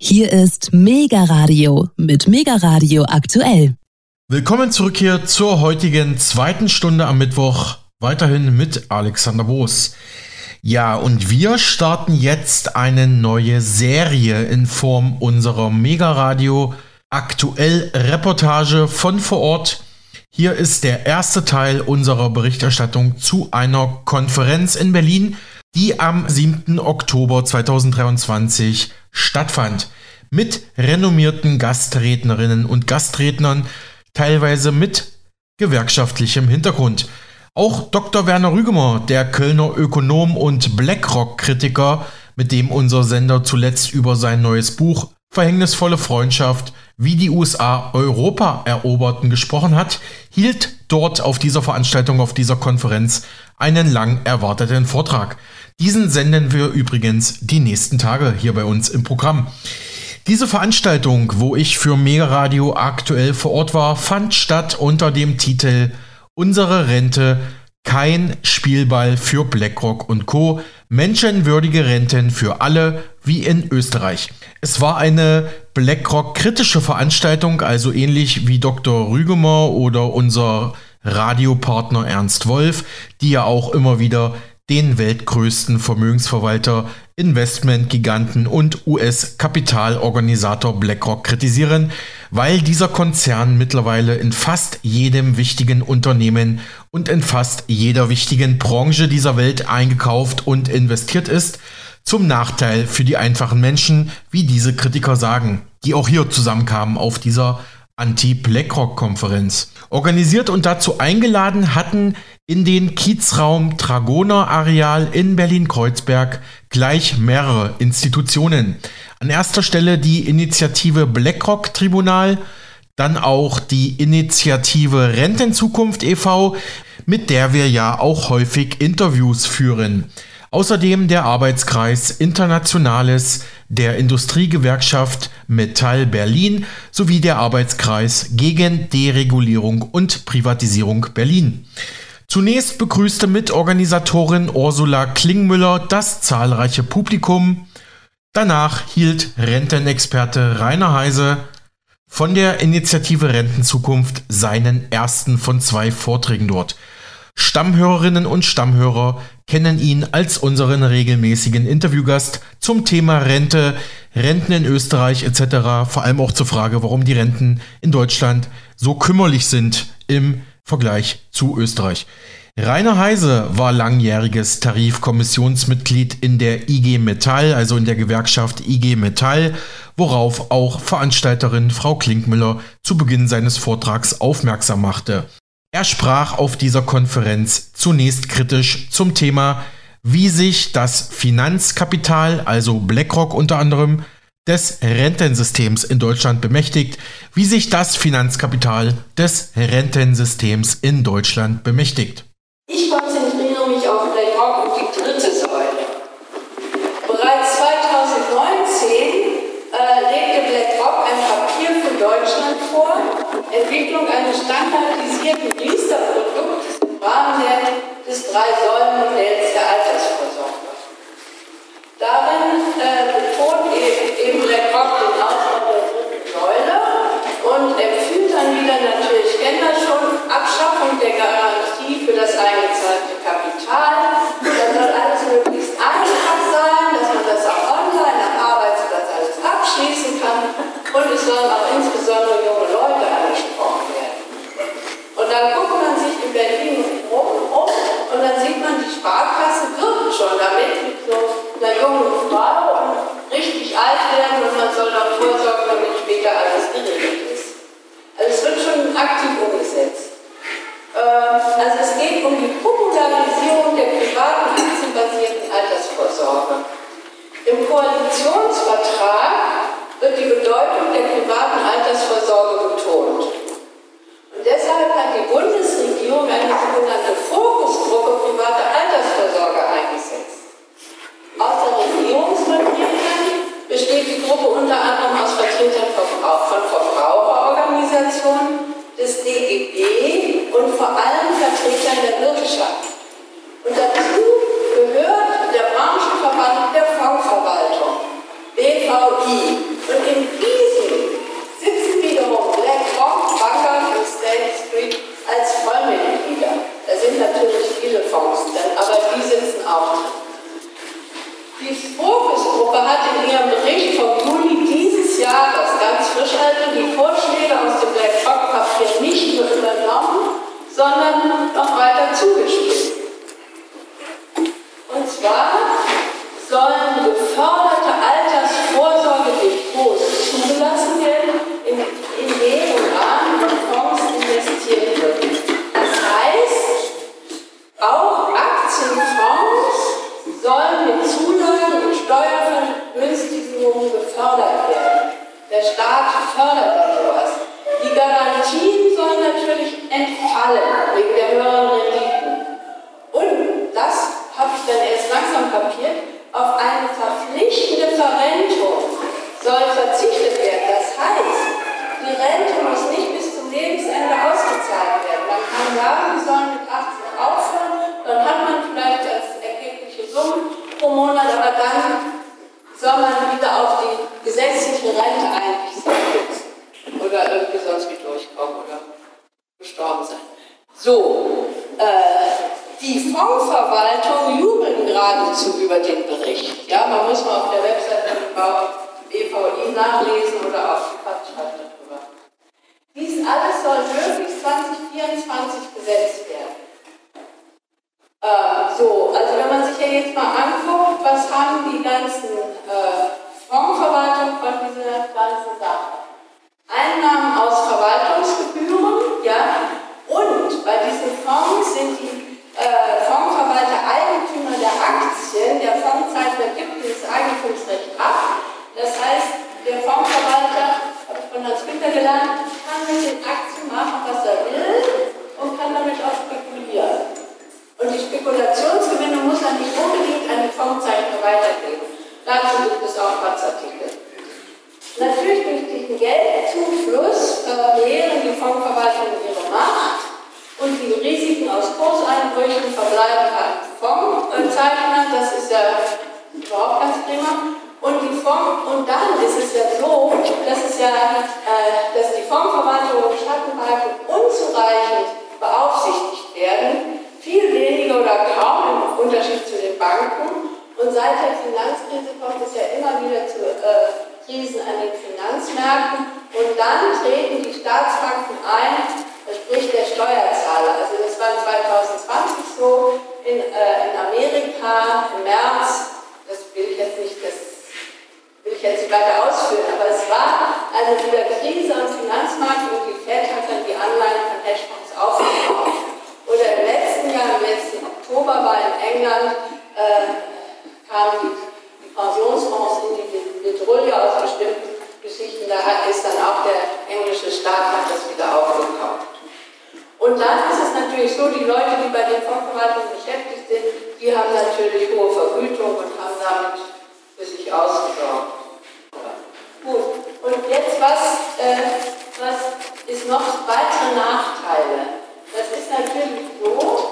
Hier ist Mega Radio mit Mega Radio aktuell. Willkommen zurück hier zur heutigen zweiten Stunde am Mittwoch. Weiterhin mit Alexander Boos. Ja, und wir starten jetzt eine neue Serie in Form unserer Mega Radio aktuell Reportage von vor Ort. Hier ist der erste Teil unserer Berichterstattung zu einer Konferenz in Berlin, die am 7. Oktober 2023 stattfand. Mit renommierten Gastrednerinnen und Gastrednern, teilweise mit gewerkschaftlichem Hintergrund. Auch Dr. Werner Rügemer, der Kölner Ökonom und BlackRock-Kritiker, mit dem unser Sender zuletzt über sein neues Buch Verhängnisvolle Freundschaft, wie die USA Europa eroberten, gesprochen hat, hielt dort auf dieser Veranstaltung, auf dieser Konferenz einen lang erwarteten Vortrag. Diesen senden wir übrigens die nächsten Tage hier bei uns im Programm. Diese Veranstaltung, wo ich für Mega Radio aktuell vor Ort war, fand statt unter dem Titel Unsere Rente kein Spielball für BlackRock und Co. Menschenwürdige Renten für alle, wie in Österreich. Es war eine BlackRock-kritische Veranstaltung, also ähnlich wie Dr. Rügemer oder unser Radiopartner Ernst Wolf, die ja auch immer wieder den weltgrößten Vermögensverwalter, Investmentgiganten und US-Kapitalorganisator BlackRock kritisieren, weil dieser Konzern mittlerweile in fast jedem wichtigen Unternehmen und in fast jeder wichtigen Branche dieser Welt eingekauft und investiert ist, zum Nachteil für die einfachen Menschen, wie diese Kritiker sagen, die auch hier zusammenkamen auf dieser Anti-BlackRock-Konferenz. Organisiert und dazu eingeladen hatten in den Kiezraum Dragoner Areal in Berlin-Kreuzberg gleich mehrere Institutionen. An erster Stelle die Initiative BlackRock Tribunal, dann auch die Initiative Rentenzukunft e.V., mit der wir ja auch häufig Interviews führen. Außerdem der Arbeitskreis Internationales der Industriegewerkschaft Metall Berlin sowie der Arbeitskreis gegen Deregulierung und Privatisierung Berlin. Zunächst begrüßte Mitorganisatorin Ursula Klingmüller das zahlreiche Publikum. Danach hielt Rentenexperte Rainer Heise von der Initiative Rentenzukunft seinen ersten von zwei Vorträgen dort. Stammhörerinnen und Stammhörer kennen ihn als unseren regelmäßigen Interviewgast zum Thema Rente, Renten in Österreich etc. Vor allem auch zur Frage, warum die Renten in Deutschland so kümmerlich sind im Vergleich zu Österreich. Rainer Heise war langjähriges Tarifkommissionsmitglied in der IG Metall, also in der Gewerkschaft IG Metall, worauf auch Veranstalterin Frau Klinkmüller zu Beginn seines Vortrags aufmerksam machte. Er sprach auf dieser Konferenz zunächst kritisch zum Thema, wie sich das Finanzkapital, also BlackRock unter anderem, des Rentensystems in Deutschland bemächtigt, wie sich das Finanzkapital des Rentensystems in Deutschland bemächtigt. Ich konzentriere Entwicklung eines standardisierten Riester-Produktes im Rahmen des Drei-Säulen-Modells der Altersvorsorge. Darin äh, betont eben BlackRock den Ausbau der dritten Säule und empfiehlt dann wieder, natürlich das schon, Abschaffung der Garantie für das eingezahlte Kapital. Schon damit, mit so einer jungen Frau richtig alt werden und man soll dann vorsorgen, damit später alles geregelt ist. Also es wird schon aktiv umgesetzt. Ähm, also es geht um die Popularisierung der privaten aktienbasierten Altersvorsorge. Im Koalitionsvertrag wird die Bedeutung der privaten Altersvorsorge betont. Und deshalb hat die Bundesregierung eine sogenannte Fokusgruppe private Altersvorsorge eingesetzt. Außer Regierungsvertretern besteht die Gruppe unter anderem aus Vertretern von Verbraucherorganisationen, des DGB und vor allem Vertretern der Wirtschaft. Und dazu gehört der Branchenverband der Fondsverwaltung, BVI. Und gefordert Main Street als Vollmitglieder. Da sind natürlich viele Fonds drin, aber die sitzen auch drin. Die Focus-Gruppe hat in ihrem Bericht vom Juni dieses Jahres ganz frisch also die Vorschläge aus dem Black Rock Papier nicht nur übernommen, sondern noch weiter zugespitzt. Und zwar Staat fördert sowas. Die Garantien sollen natürlich entfallen wegen der höheren Renditen. Und das habe ich dann erst langsam kapiert, auf eine verpflichtende Verrentung soll verzichtet werden. Das heißt, die Rente muss nicht bis zum Lebensende ausgezahlt werden. Man kann sagen, die sollen mit 80 aufhören, dann hat man vielleicht als ergebliche Summen pro Monat, aber dann soll man wieder auf die gesetzliche Rente eigentlich setzen oder irgendwie sonst wie durchkommen oder gestorben sein. So, äh, die Fondsverwaltung jubeln geradezu über den Bericht. Ja, man muss mal auf der Webseite BVI nachlesen oder auf die Fachschrift darüber. Dies alles soll möglichst 2024 gesetzt werden. Äh, so, also wenn man sich ja jetzt mal anguckt, was haben die ganzen äh, Fondsverwaltungen von dieser ganzen Sache? Einnahmen aus Verwaltungsgebühren, ja, und bei diesen Fonds sind die äh, Fondsverwalter Eigentümer der Aktien, der Fondszeichner gibt dieses Eigentumsrecht ab das heißt, der Fondsverwalter, habe ich von Hans Günther gelernt, kann mit den Aktien machen, was er will und kann damit auch spekulieren. Und die Spekulationsgewinne muss er nicht unbedingt an die Fondszeichner weitergeben. Dazu gibt es auch Platzartikel. Natürlich durch diesen Geldzufluss verlieren die Fondsverwaltungen ihre Macht und die Risiken aus Kurseinbrüchen verbleiben an Fondszeichner. Das ist ja überhaupt ganz prima. Und, die Form, und dann ist es ja so, dass, es ja, äh, dass die Formverwaltung und Schattenbalken unzureichend beaufsichtigt werden, viel weniger oder kaum im Unterschied zu den Banken. Und seit der Finanzkrise kommt es ja immer wieder zu äh, Krisen an den Finanzmärkten. Und dann treten die Staatsbanken ein, sprich der Steuerzahler. Also das war 2020 so in, äh, in Amerika im März. Das will ich jetzt nicht, das will ich jetzt nicht weiter ausführen, aber es war eine wieder Krise am Finanzmarkt und die Fed hat dann die Anleihen von Hedgefonds aufgekauft. Oder im letzten Jahr, im letzten Oktober war in England, äh, die, die Pensionsfonds in die Petrouille aus bestimmten Geschichten, da ist dann auch der englische Staat hat das wieder aufgekauft. Und dann ist es natürlich so, die Leute, die bei den Fondsverwaltungen beschäftigt sind, die haben natürlich hohe Vergütung und haben damit für sich ausgesorgt. Gut, und jetzt was, äh, was ist noch weitere Nachteile? Das ist natürlich so,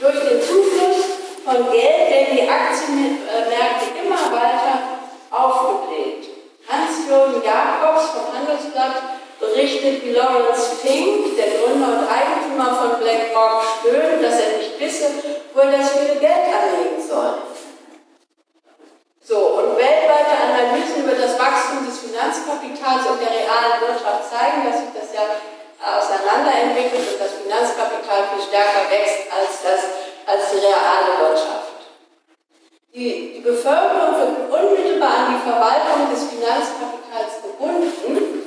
durch den Zufluss von Geld werden die Aktienmärkte immer weiter aufgebläht. Hans-Jürgen Jakobs vom Handelsblatt berichtet, wie Lawrence Fink, der Gründer und Eigentümer von BlackRock, stöhnt, dass er nicht wisse, wo er das viele Geld anlegen soll. So, und weltweite Analysen über das Wachstum des Finanzkapitals und der realen Wirtschaft zeigen, dass sich das ja auseinanderentwickelt und das Finanzkapital viel stärker wächst als, das, als die reale Wirtschaft. Die, die Bevölkerung wird unmittelbar an die Verwaltung des Finanzkapitals gebunden,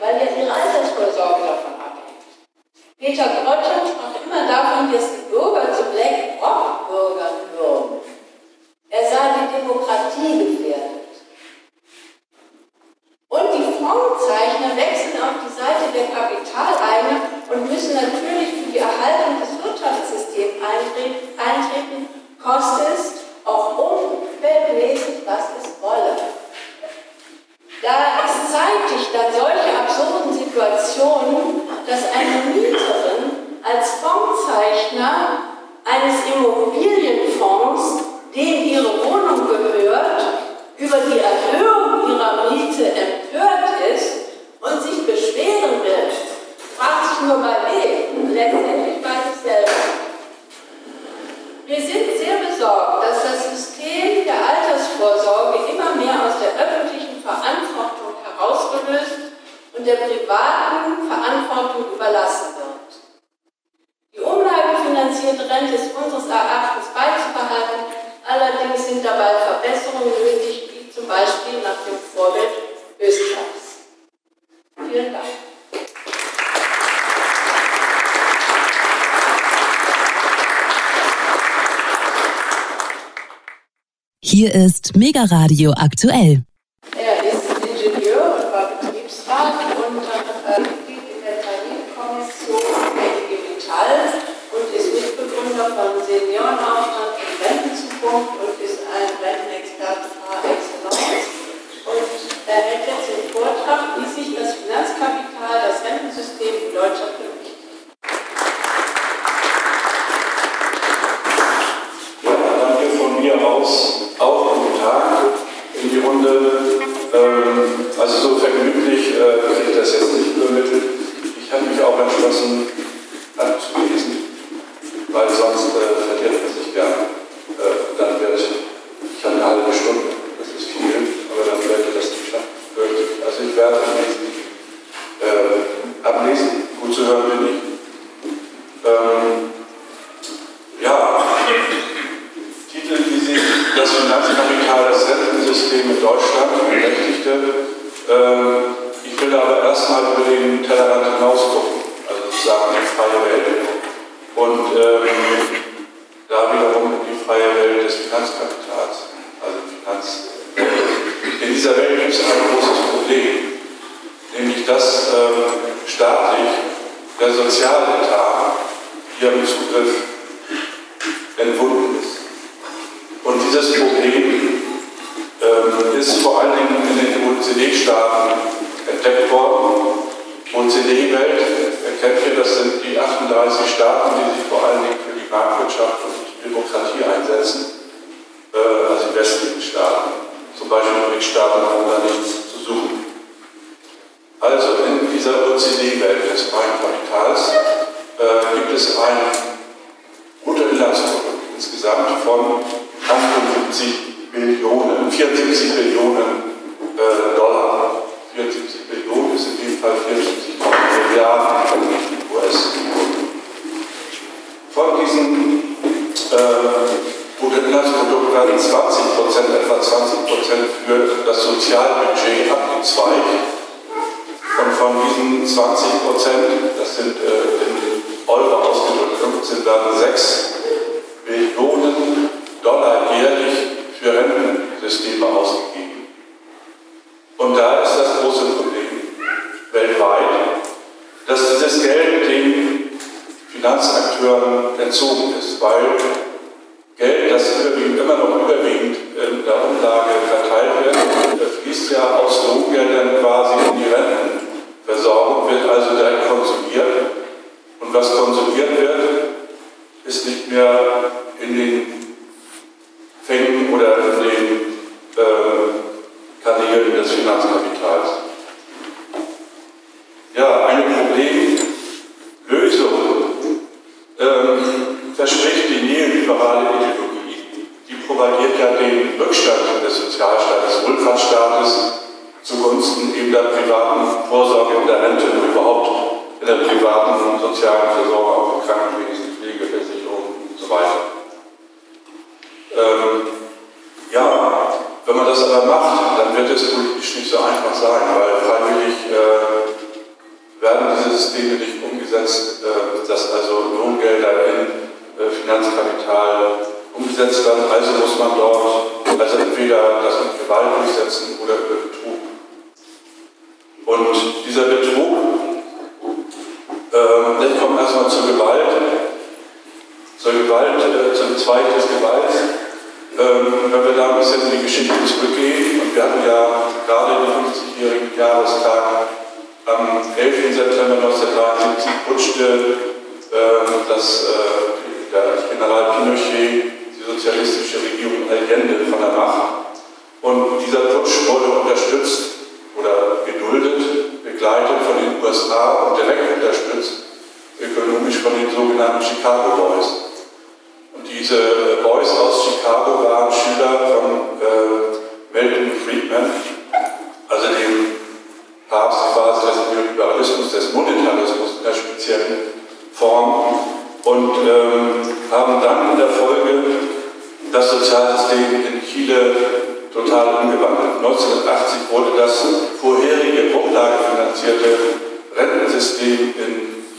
weil ja ihre Altersvorsorge davon abhängt. Peter Grotjan sprach immer davon, dass die Bürger zu Black Rock-Bürgern würden. Er sah die Demokratie gefährdet. Und die Frontzeichner wechseln auf die Seite der Kapitaleigner und müssen natürlich für die Erhaltung des Wirtschaftssystems eintreten, koste es auch umweltmäßig, was es wolle. Da es zeitigt dann solche absurden Situationen, dass eine Mieterin als Fondszeichner eines Immobilienfonds dem ihre Wohnung gehört, über die Erhöhung ihrer Miete empört ist und sich beschweren will, fragt sich nur bei wem, letztendlich bei sich selber. Wir sind sehr besorgt, dass das System der Altersvorsorge immer mehr aus der öffentlichen Verantwortung herausgelöst und der privaten Verantwortung überlassen wird. Die umlagefinanzierte Rente ist unseres Erachtens Allerdings sind dabei Verbesserungen nötig, wie zum Beispiel nach dem Vorbild Österreichs. Vielen Dank. Hier ist Mega Radio aktuell. System in Deutschland. Ja, danke von mir aus. Auch guten Tag in die Runde. Ähm, also so vergnüglich äh, kriege ich das jetzt nicht übermittelt. Ich habe mich auch entschlossen abzulesen, weil sonst äh,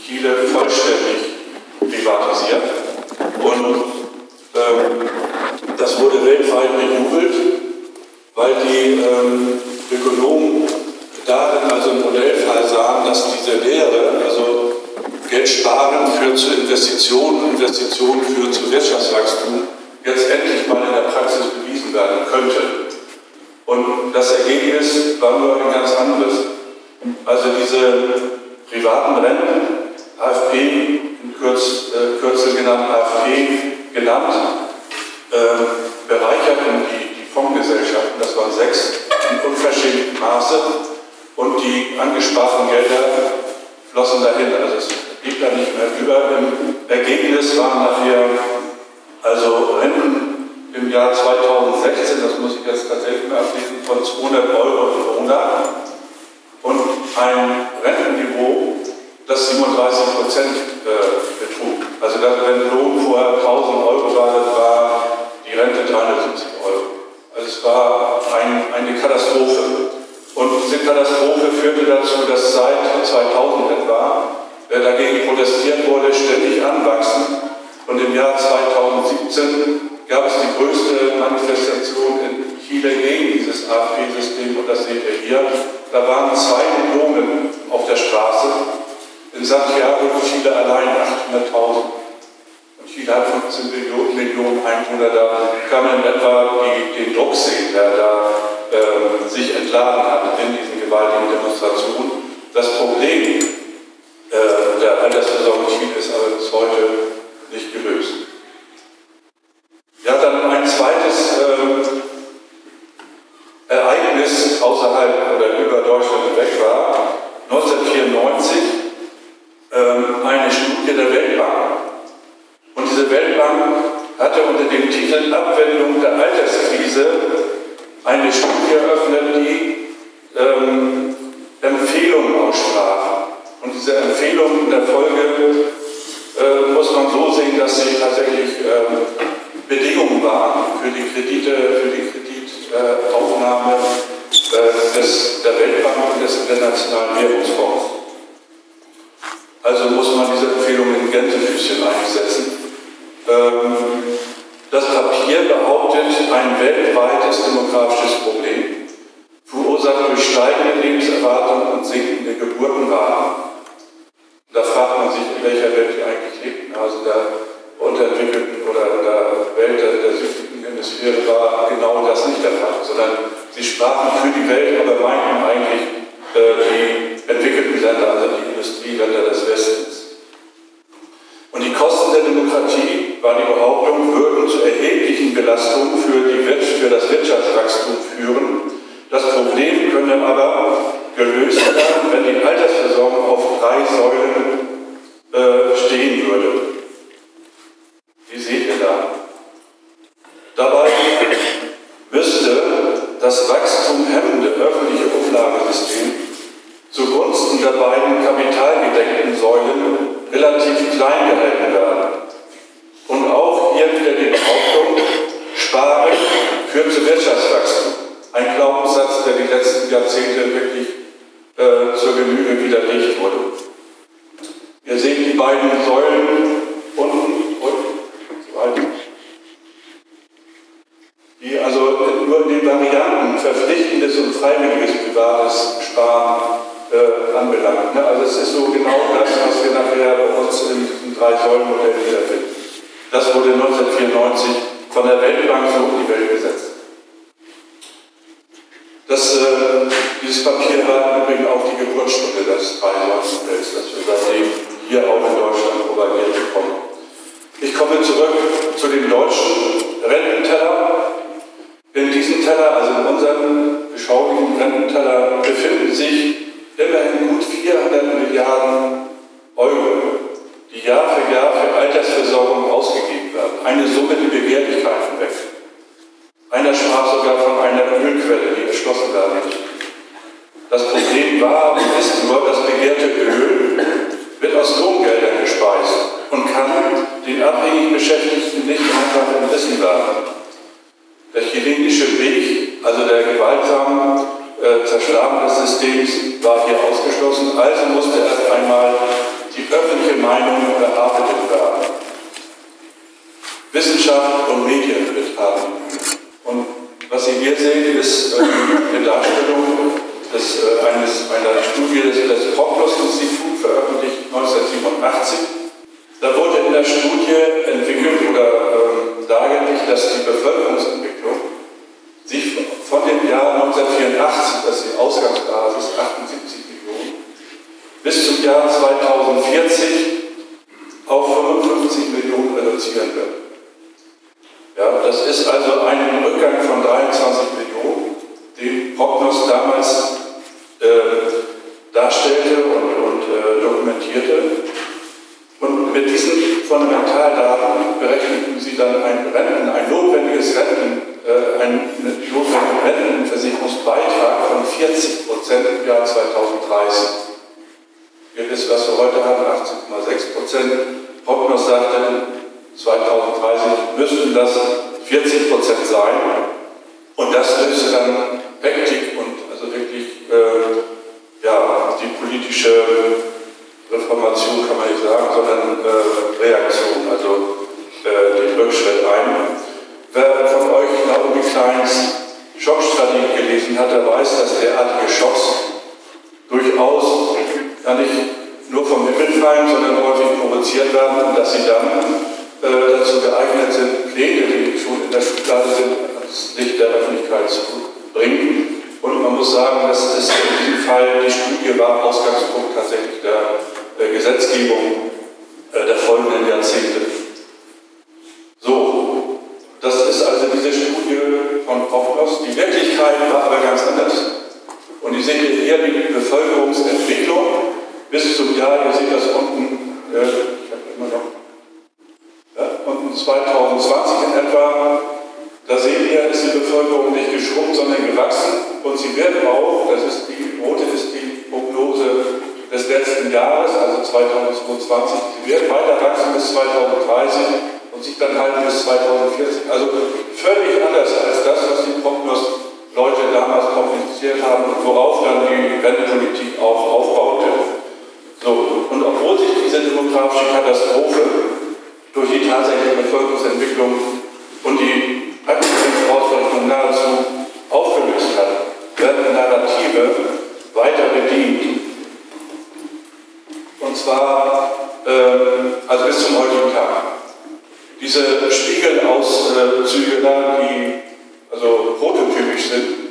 Chile vollständig privatisiert. Und ähm, das wurde weltweit bejubelt, weil die ähm, Ökonomen darin also im Modellfall sahen, dass diese Lehre, also Geld sparen führt zu Investitionen, Investitionen führen zu Wirtschaftswachstum, jetzt endlich mal in der Praxis bewiesen werden könnte. Und das Ergebnis war nur ein ganz anderes. Also diese privaten Renten AFP, in Kürz, äh, Kürzel genannt AFP genannt, äh, bereicherten die, die Fondsgesellschaften, das waren sechs, in unverschämtem Maße und die angesparten Gelder flossen dahin. Also es blieb da nicht mehr über. Im Ergebnis waren nachher also Renten im Jahr 2016, das muss ich jetzt tatsächlich mal ablesen, von 200 Euro im Monat und ein Rentenniveau, das 37 Prozent äh, betrug. Also wenn Lohn vorher 1000 Euro war, dann war die Rente 370 Euro. Also es war ein, eine Katastrophe. Und diese Katastrophe führte dazu, dass seit 2000 etwa wer dagegen protestiert wurde, ständig anwachsen. Und im Jahr 2017 gab es die größte Manifestation in Chile gegen dieses AfD-System und das seht ihr hier. Da waren zwei Millionen auf der Straße. In Santiago, Chile allein 800.000. Und Chile hat 15 Millionen, Millionen Einwohner. Da kann man etwa die, den Druck sehen, der da äh, sich entladen hat in diesen gewaltigen Demonstrationen. Das Problem äh, der Altersversorgung Chile ist aber bis heute nicht gelöst. Ja, dann ein zweites äh, Ereignis außerhalb oder über Deutschland hinweg war 1994 äh, eine Studie der Weltbank. Und diese Weltbank hatte unter dem Titel Abwendung der Alterskrise eine Studie eröffnet, die ähm, Empfehlungen aussprach. Und diese Empfehlungen in der Folge äh, muss man so sehen, dass sie tatsächlich ähm, Bedingungen waren für die Kredite, für die Kreditaufnahme äh, des, der Weltbank und des Internationalen Währungsfonds. Also muss man diese Empfehlungen in Gänsefüßchen einsetzen. Ähm, das Papier behauptet ein weltweites demografisches Problem, verursacht durch steigende Lebenserwartung und sinkende Geburtenraten. Da fragt man sich, in welcher Welt wir eigentlich leben. Also der unterentwickelten oder der Welt der, der südlichen Hemisphäre war genau das nicht der Fall, sondern sie sprachen für die Welt, aber meinten eigentlich die entwickelten Länder, also die Industrieländer des Westens. Und die Kosten der Demokratie, war die Behauptung, würden zu erheblichen Belastungen für, die, für das Wirtschaftswachstum führen. Das Problem könne aber gelöst werden, wenn die Altersversorgung auf drei Säulen äh, stehen würde. Wie seht ihr da? Dabei müsste das Wachstum hemmende öffentliche Umlagesystem zugunsten der beiden kapitalgedeckten Säulen relativ klein gehalten werden. Und auch hier wieder die Behauptung, Sparen führt zu Wirtschaftswachstum. Ein Glaubenssatz, der die letzten Jahrzehnte wirklich äh, zur Genüge widerlegt wurde. Wir sehen die beiden Säulen unten, unten, so weit, die also nur in den Varianten verpflichtendes und freiwilliges privates Sparen äh, anbelangt. Ne? Also es ist so genau das, was wir nachher bei uns in diesem Drei-Säulen-Modell wiederfinden. Das wurde 1994 von der Weltbank so in die Welt gesetzt. Das, äh, dieses Papier war übrigens auch die Geburtsstunde des Drei-Säulen-Modells, das wir seitdem hier auch in Deutschland propagiert bekommen. Ich komme zurück zu dem deutschen Rententeller. In diesem Teller, also in unserem beschaulichen Rententeller, befinden sich immerhin gut 400 Milliarden Euro, die Jahr für Jahr für Altersversorgung ausgegeben werden. Eine Summe, die Begehrlichkeiten weckt. Einer sprach sogar von einer Ölquelle, die erschlossen werden muss. Das Problem war und ist nur, das begehrte Öl wird aus Lohngeldern gespeist und kann den abhängig Beschäftigten nicht einfach entrissen werden. Der chilenische Weg, also der gewaltsame äh, Zerschlagen des Systems war hier ausgeschlossen, also musste erst einmal die öffentliche Meinung bearbeitet werden. Wissenschaft und Medien wird haben. Und was Sie hier sehen, ist äh, eine Darstellung des, äh, eines, einer Studie des, des Prognos-Instituts veröffentlicht 1987. Da wurde in der Studie entwickelt oder ähm, dargelegt, dass die Bevölkerungsentwicklung sich von dem Jahr 1984, das ist die Ausgangsbasis, 78 Millionen, bis zum Jahr 2040 auf 55 Millionen reduzieren wird. Ja, das ist also ein Rückgang von 23 Millionen, den Prognos damals äh, darstellte und, und äh, dokumentierte. Und mit diesen Fundamentaldaten berechneten sie dann ein Renten, ein notwendiges Renten, äh, einen notwendigen Rentenversicherungsbeitrag von 40 Prozent im Jahr 2030. Wir wissen, was wir heute haben, 18,6 Prozent. Prognos sagte, 2030 müssten das 40 Prozent sein. Und das löste dann Hektik und also wirklich äh, ja, die politische Reformation kann man nicht sagen, sondern äh, Reaktion, also äh, den Rückschritt ein. Wer von euch Naomi Kleins Schockstrategie gelesen hat, der weiß, dass derartige Schocks durchaus ja nicht nur vom Himmel fallen, sondern häufig provoziert werden und dass sie dann äh, dazu geeignet sind, Pläne, die schon in der Schublade sind, ans Licht der Öffentlichkeit zu bringen. Und man muss sagen, dass es in diesem Fall die Studie war Ausgangspunkt tatsächlich der der Gesetzgebung äh, der folgenden Jahrzehnte. So, das ist also diese Studie von Poplos. Die Wirklichkeit war aber ganz anders. Und ich sehe hier die Bevölkerungsentwicklung bis zum Jahr, ihr seht das unten, äh, ich habe immer noch, ja, unten 2020 in etwa, da sehen wir, ist die Bevölkerung nicht geschrumpft, sondern gewachsen. Und sie wird auch, das ist die rote ist die Prognose des letzten Jahres, also 2022, sie wird weiter wachsen bis 2030 und sich dann halten bis 2040. Also völlig anders als das, was die Prognos-Leute damals kommuniziert haben und worauf dann die Rentenpolitik auch aufbaute. So, und obwohl sich diese demografische Katastrophe durch die tatsächliche Bevölkerungsentwicklung und die Aktivitätsausrichtung nahezu aufgelöst hat, werden Narrative weiter bedient und zwar ähm, also bis zum heutigen Tag. Diese Spiegelauszüge da, die also prototypisch sind,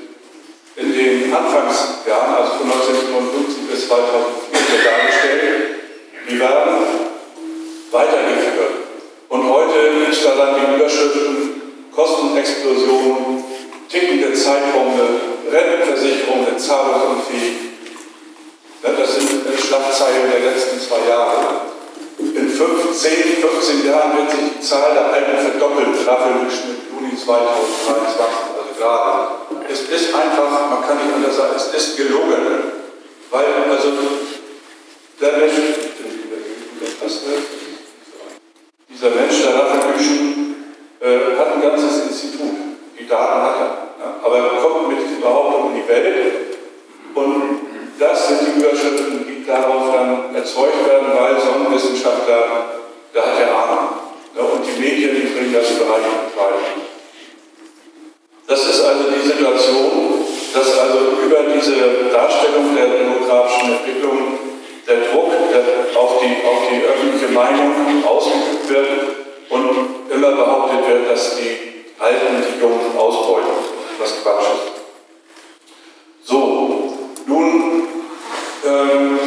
in den Anfangsjahren, also von 1955 bis 2004 dargestellt, die werden weitergeführt. Und heute es da dann die Überschriften Kostenexplosion, tickende Zeitbombe, Rentenversicherung, zahlungsunfähig, das sind Schlagzeilen der letzten zwei Jahre. In 15, 15 Jahren wird sich die Zahl der Alten verdoppelt, Raffelwischen im Juni 2023, also gerade. Es ist einfach, man kann nicht anders sagen, es ist gelogen. Weil, also, der Mensch, dieser Mensch, der Raffelwischen, äh, hat ein ganzes Institut. Die Daten hat er. Ja? Aber er kommt mit diesen Behauptungen in die Welt und das sind die Überschriften, darauf dann erzeugt werden, weil so ein Wissenschaftler, da hat er Ahnung. Ne? Und die Medien, die bringen das Bereich weiter. Das ist also die Situation, dass also über diese Darstellung der demografischen Entwicklung der Druck der auf, die, auf die öffentliche Meinung ausgeübt wird und immer behauptet wird, dass die Alten die Jungen ausbeuten, was Quatsch ist. So, nun ähm,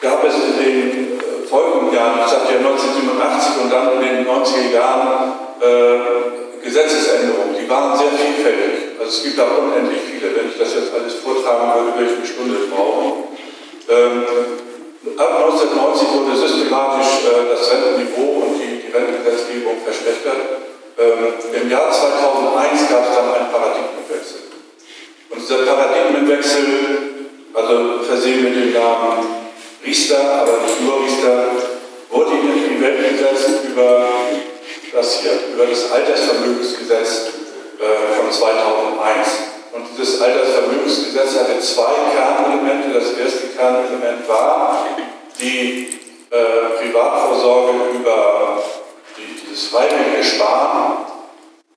gab es in den äh, folgenden Jahren, ich sagte ja 1987 und dann in den 90er Jahren, äh, Gesetzesänderungen, die waren sehr vielfältig. Also es gibt da unendlich viele. Wenn ich das jetzt alles vortragen würde, würde ich eine Stunde brauchen. Ähm, ab 1990 wurde systematisch äh, das Rentenniveau und die, die Rentengesetzgebung verschlechtert. Ähm, Im Jahr 2001 gab es dann einen Paradigmenwechsel. Und dieser Paradigmenwechsel, also versehen mit dem Namen Riester, aber nicht nur Riester, wurde in die Welt gesetzt über das hier, über das Altersvermögensgesetz äh, von 2001. Und dieses Altersvermögensgesetz hatte zwei Kernelemente. Das erste Kernelement war die äh, Privatvorsorge über die, dieses freiwillige Sparen,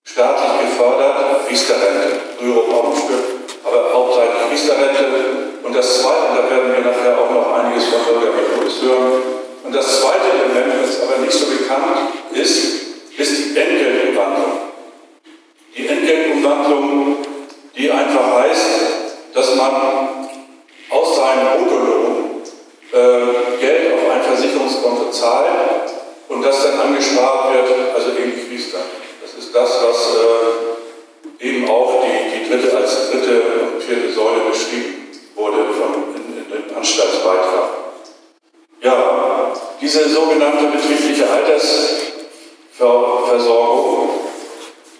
staatlich gefördert, Riester-Rente, frühere Baumstück, Riester-Rente. Und das zweite, und da werden wir nachher auch noch einiges von Bürger Michaelis hören. Und das zweite Element, das aber nicht so bekannt ist, ist die Entgeltumwandlung. Die Entgeltumwandlung, die einfach heißt, dass man aus seinem Bruttolohn äh, Geld auf ein Versicherungskonto zahlt und das dann angespart wird, also ähnlich wie es dann. Das ist das, was äh, als dritte und vierte Säule beschrieben wurde von, in, in dem Anstaltsbeitrag. Ja, diese sogenannte betriebliche Altersversorgung,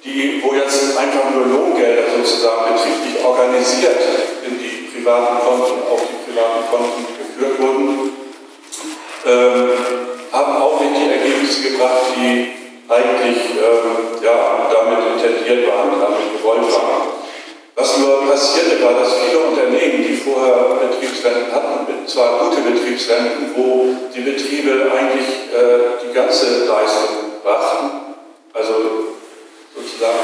die, wo jetzt einfach nur Lohngelder sozusagen betrieblich organisiert in die privaten Konten, auf die privaten Konten geführt wurden, äh, haben auch nicht die Ergebnisse gebracht, die eigentlich äh, ja, damit intendiert waren, damit gewollt waren. Was nur passierte, war, dass viele Unternehmen, die vorher Betriebsrenten hatten, zwar gute Betriebsrenten, wo die Betriebe eigentlich äh, die ganze Leistung brachten, also sozusagen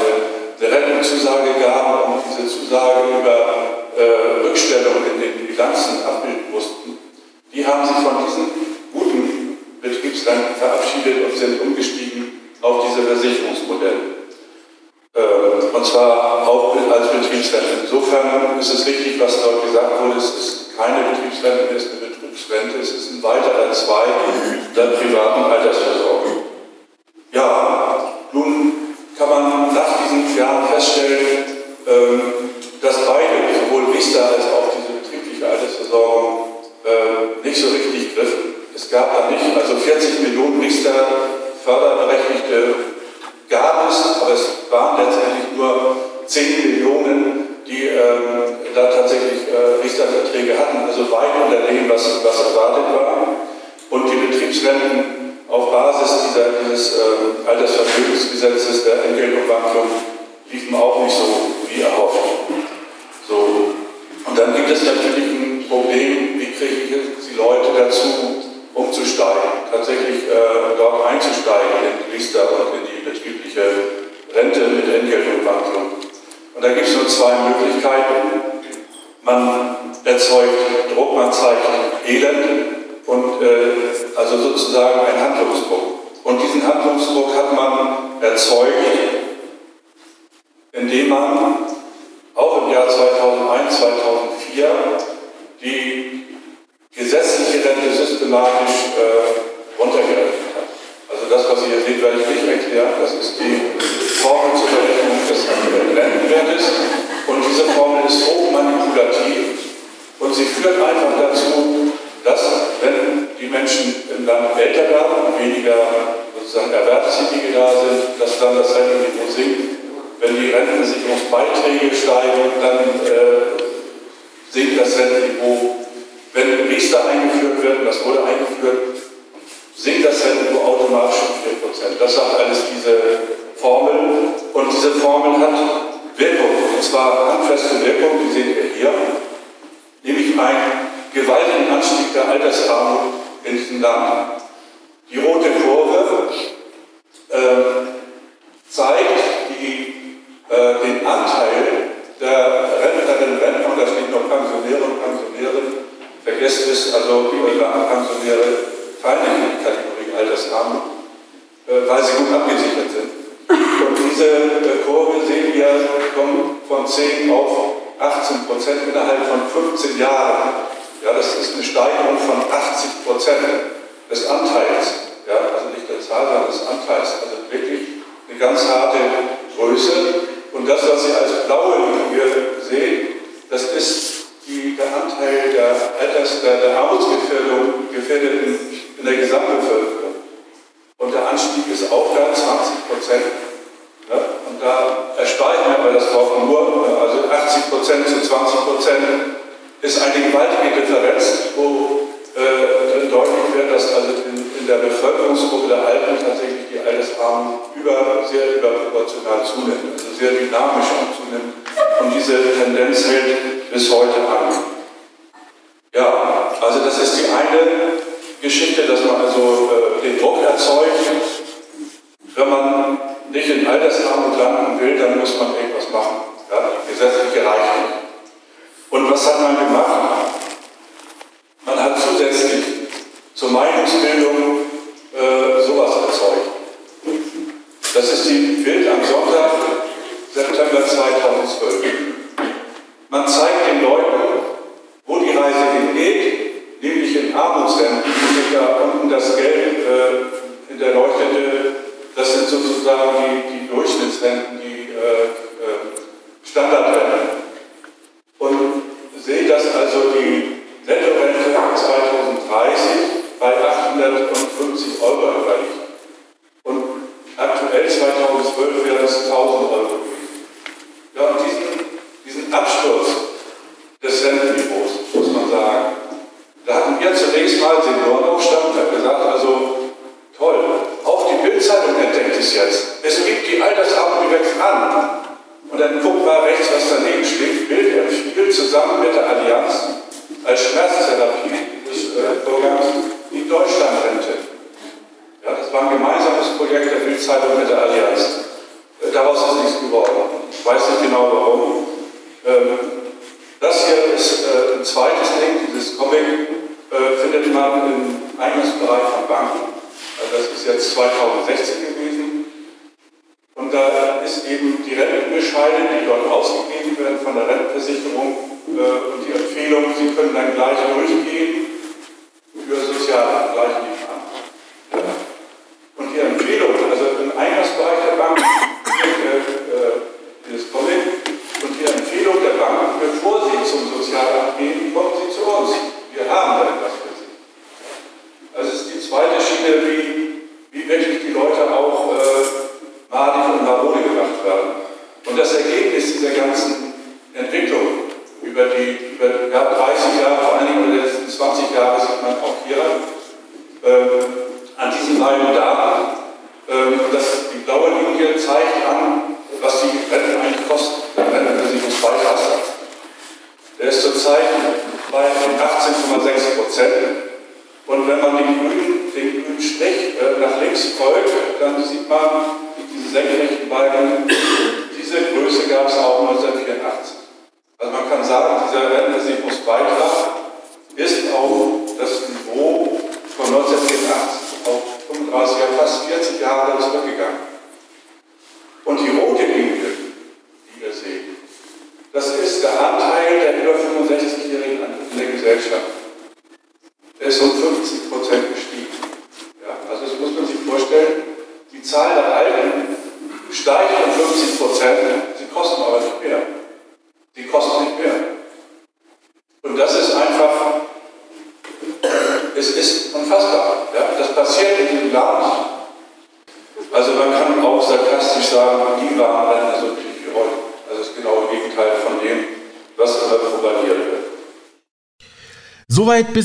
eine Rentenzusage gaben und diese Zusage über äh, Rückstellung in den Bilanzen abbilden mussten, die haben sich von diesen guten Betriebsrenten verabschiedet und sind umgestiegen auf diese Versicherungsmodelle. Äh, und zwar auch als Betriebsrente. Insofern ist es richtig, was dort gesagt wurde, es ist keine Betriebsrente, es ist eine Betriebsrente, es ist ein weiterer Zweig der privaten Altersversorgung. Ja, nun kann man nach diesen Jahren feststellen, ähm, dass beide, sowohl Riester als auch diese betriebliche Altersversorgung, äh, nicht so richtig griffen. Es gab da nicht, also 40 Millionen Riester Förderberechtigte gab es, aber es waren letztendlich nur 10 Millionen, die ähm, da tatsächlich äh, Richterverträge hatten, also weit unter dem, was, was erwartet war. Und die Betriebsrenten auf Basis dieser, dieses äh, Altersvermögensgesetzes der Entgeltumwandlung liefen auch nicht so wie erhofft. So. Und dann gibt es natürlich ein Problem, wie kriege ich die Leute dazu, umzusteigen, tatsächlich äh, dort einzusteigen in die Riester und in die betriebliche Rente mit Entgeltumwandlung. Und da gibt es nur zwei Möglichkeiten. Man erzeugt Druck, man zeigt Elend und äh, also sozusagen ein Handlungsdruck. Und diesen Handlungsdruck hat man erzeugt, indem man auch im Jahr 2001, 2004 die gesetzliche Rente systematisch äh, runtergerechnet hat. Also das, was ihr hier seht, werde ich nicht erklären. Das ist die Formel zur Berechnung des Rentenwertes. Und diese Formel ist hochmanipulativ und sie führt einfach dazu, dass, wenn die Menschen im Land älter werden und weniger sozusagen Erwerbstätige da sind, dass dann das Rentenniveau sinkt. Wenn die Rentensicherungsbeiträge steigen, dann äh, sinkt das Rentenniveau wenn Riester eingeführt wird, und das wurde eingeführt, sinkt das Rentenniveau automatisch um 4%. Das sagt alles diese Formel. Und diese Formel hat Wirkung, und zwar handfeste Wirkung, die seht ihr hier, nämlich einen gewaltigen Anstieg der Altersarmut in diesem Land. Die rote Kurve äh, zeigt die, äh, den Anteil der Rentnerinnen und Rentner, das nicht nur Pensionäre und Pensionärinnen, Vergesst es, also eure Pensionäre fallen in die Kategorie Altersarmut, äh, weil sie gut abgesichert sind. Und diese äh, Kurve sehen wir kommt von 10 auf 18 Prozent innerhalb von 15 Jahren. Ja, das ist eine Steigerung von 80 Prozent des Anteils. Ja, also nicht der Zahl, sondern des Anteils. Also wirklich eine ganz harte Größe. Und das, was Sie als blaue hier sehen, das ist die, der Anteil der, Alters-, der, der Armutsgefährdung Gefährdeten in der Gesamtbevölkerung. Und der Anstieg ist auch da 20 Prozent. Ja, und da erspare ich mir das Wort nur, also 80 Prozent zu 20 Prozent ist eine gewaltige Differenz, wo äh, deutlich wird, dass also in, in, der Bevölkerungsgruppe der Alten tatsächlich die Altersarmut über, sehr überproportional zunimmt, also sehr dynamisch zunimmt. Und diese Tendenz hält bis heute an. Ja, also das ist die eine Geschichte, dass man also äh, den Druck erzeugt. Wenn man nicht in Altersarmut landen will, dann muss man irgendwas machen. Ja, die gesetzliche reicht nicht. Und was hat man gemacht? Man hat zusätzlich zur Meinungsbildung äh, sowas erzeugt. Das ist die Bild am Sonntag, September 2012. Man zeigt den Leuten, wo die Reise hingeht, nämlich in Armutsländern, wo da unten das Geld äh, in der Leuchtete, das sind sozusagen die, die Durchschnittsrenten,